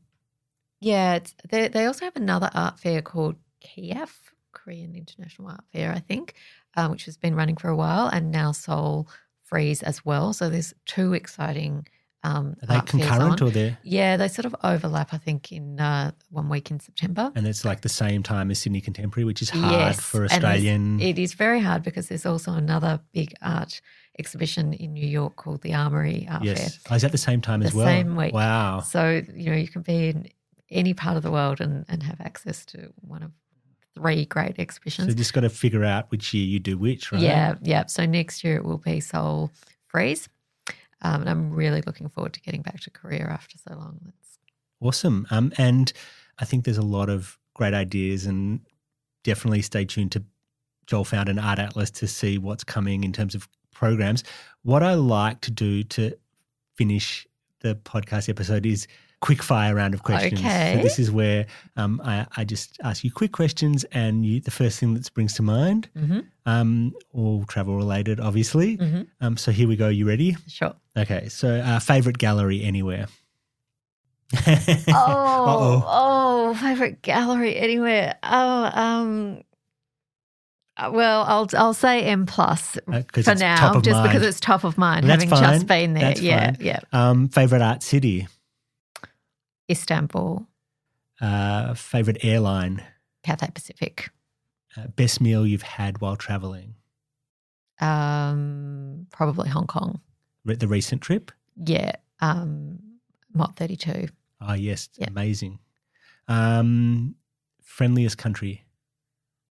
Speaker 2: yeah, it's, they they also have another art fair called KIAF, Korean International Art Fair, I think, um, which has been running for a while, and now Seoul Frieze as well. So there's two exciting. Um,
Speaker 1: Are they concurrent or they're
Speaker 2: Yeah, they sort of overlap. I think in uh, one week in September.
Speaker 1: and it's like the same time as Sydney Contemporary, which is hard
Speaker 2: Yes,
Speaker 1: for Australian.
Speaker 2: It is very hard because there's also another big art exhibition in New York called the Armory Art
Speaker 1: yes, oh, is that the same time as
Speaker 2: The
Speaker 1: well?
Speaker 2: same week.
Speaker 1: Wow.
Speaker 2: So you know you can be in any part of the world and, and have access to one of three great exhibitions.
Speaker 1: So you just got to figure out which year you do which, right?
Speaker 2: Yeah, yeah. So next year it will be Seoul Frieze, um, and I'm really looking forward to getting back to Korea after so long. That's
Speaker 1: Awesome. Um, and I think there's a lot of great ideas, and definitely stay tuned to Joel Found and Art Atlas to see what's coming in terms of programs. What I like to do to finish the podcast episode is quick fire round of questions.
Speaker 2: Okay.
Speaker 1: So this is where um, I, I just ask you quick questions, and you the first thing that springs to mind,
Speaker 2: mm-hmm,
Speaker 1: um, all travel related, obviously.
Speaker 2: mm-hmm.
Speaker 1: Um, so here we go. You ready?
Speaker 2: sure.
Speaker 1: Okay. So uh, favorite gallery anywhere.
Speaker 2: Oh, oh, favorite gallery anywhere. Oh, um, uh, well, I'll I'll say M plus
Speaker 1: Uh,
Speaker 2: for now, just
Speaker 1: mind.
Speaker 2: because it's top of mind,
Speaker 1: That's
Speaker 2: having
Speaker 1: fine.
Speaker 2: just been there.
Speaker 1: That's
Speaker 2: yeah,
Speaker 1: fine.
Speaker 2: yeah.
Speaker 1: Um, favorite art city,
Speaker 2: Istanbul,
Speaker 1: uh, favorite airline,
Speaker 2: Cathay Pacific,
Speaker 1: uh, best meal you've had while traveling,
Speaker 2: um, probably Hong Kong.
Speaker 1: Re- the recent trip.
Speaker 2: Yeah, um, Mott thirty two.
Speaker 1: Oh yes,
Speaker 2: Yeah.
Speaker 1: amazing. Um, friendliest country.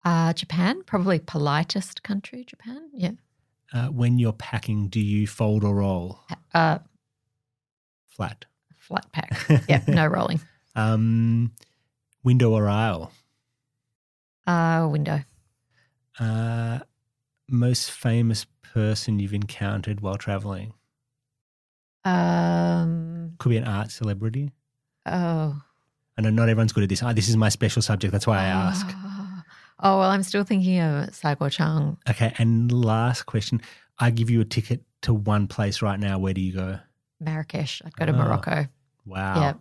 Speaker 2: Uh, Japan, probably politest country, Japan. Yeah.
Speaker 1: Uh, when you're packing, do you fold or roll?
Speaker 2: Uh,
Speaker 1: Flat.
Speaker 2: Flat pack. Yeah, no rolling.
Speaker 1: Um, window or aisle?
Speaker 2: Uh, window.
Speaker 1: Uh, most famous person you've encountered while traveling?
Speaker 2: Um,
Speaker 1: Could be an art celebrity.
Speaker 2: oh.
Speaker 1: I know not everyone's good at this. Ah, this is my special subject. That's why I ask.
Speaker 2: Oh, oh, well, I'm still thinking of Cai Guo-Qiang.
Speaker 1: Okay. And last question. I give you a ticket to one place right now. Where do you go?
Speaker 2: Marrakesh. I'd go to
Speaker 1: Oh,
Speaker 2: Morocco.
Speaker 1: Wow.
Speaker 2: Yeah.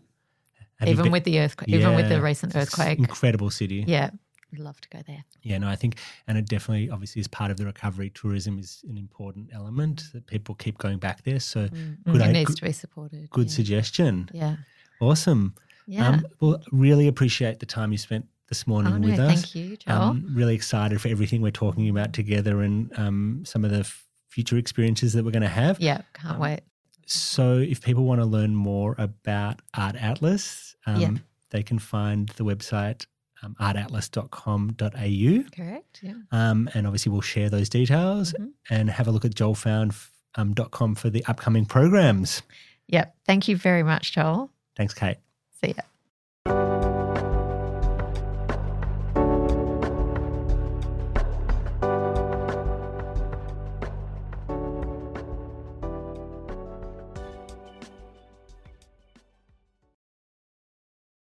Speaker 1: Have
Speaker 2: even
Speaker 1: been-
Speaker 2: with the earthquake, even with the recent earthquake.
Speaker 1: Incredible city.
Speaker 2: Yeah. I'd love to go there.
Speaker 1: Yeah, no, I think, and it definitely, obviously, is part of the recovery. Tourism is an important element that people keep going back there. So,
Speaker 2: Mm,
Speaker 1: Good
Speaker 2: it
Speaker 1: i-
Speaker 2: needs
Speaker 1: good-
Speaker 2: to be supported.
Speaker 1: good
Speaker 2: yeah.
Speaker 1: suggestion.
Speaker 2: Yeah.
Speaker 1: Awesome.
Speaker 2: Yeah.
Speaker 1: Um, well, really appreciate the time you spent this morning
Speaker 2: oh, no,
Speaker 1: with us.
Speaker 2: thank you, Joel.
Speaker 1: Um, really excited for everything we're talking about together and um, some of the f- future experiences that we're going to have.
Speaker 2: yeah. Can't
Speaker 1: um,
Speaker 2: wait.
Speaker 1: So, if people want to learn more about Art Atlas, um,
Speaker 2: Yeah.
Speaker 1: they can find the website um, artatlas.com.au.
Speaker 2: Correct. Yeah.
Speaker 1: Um, and obviously, we'll share those details
Speaker 2: Mhm.
Speaker 1: and have a look at joelfound.com for the upcoming programs.
Speaker 2: Yep. Thank you very much, Joel.
Speaker 1: Thanks, Kate.
Speaker 2: See ya.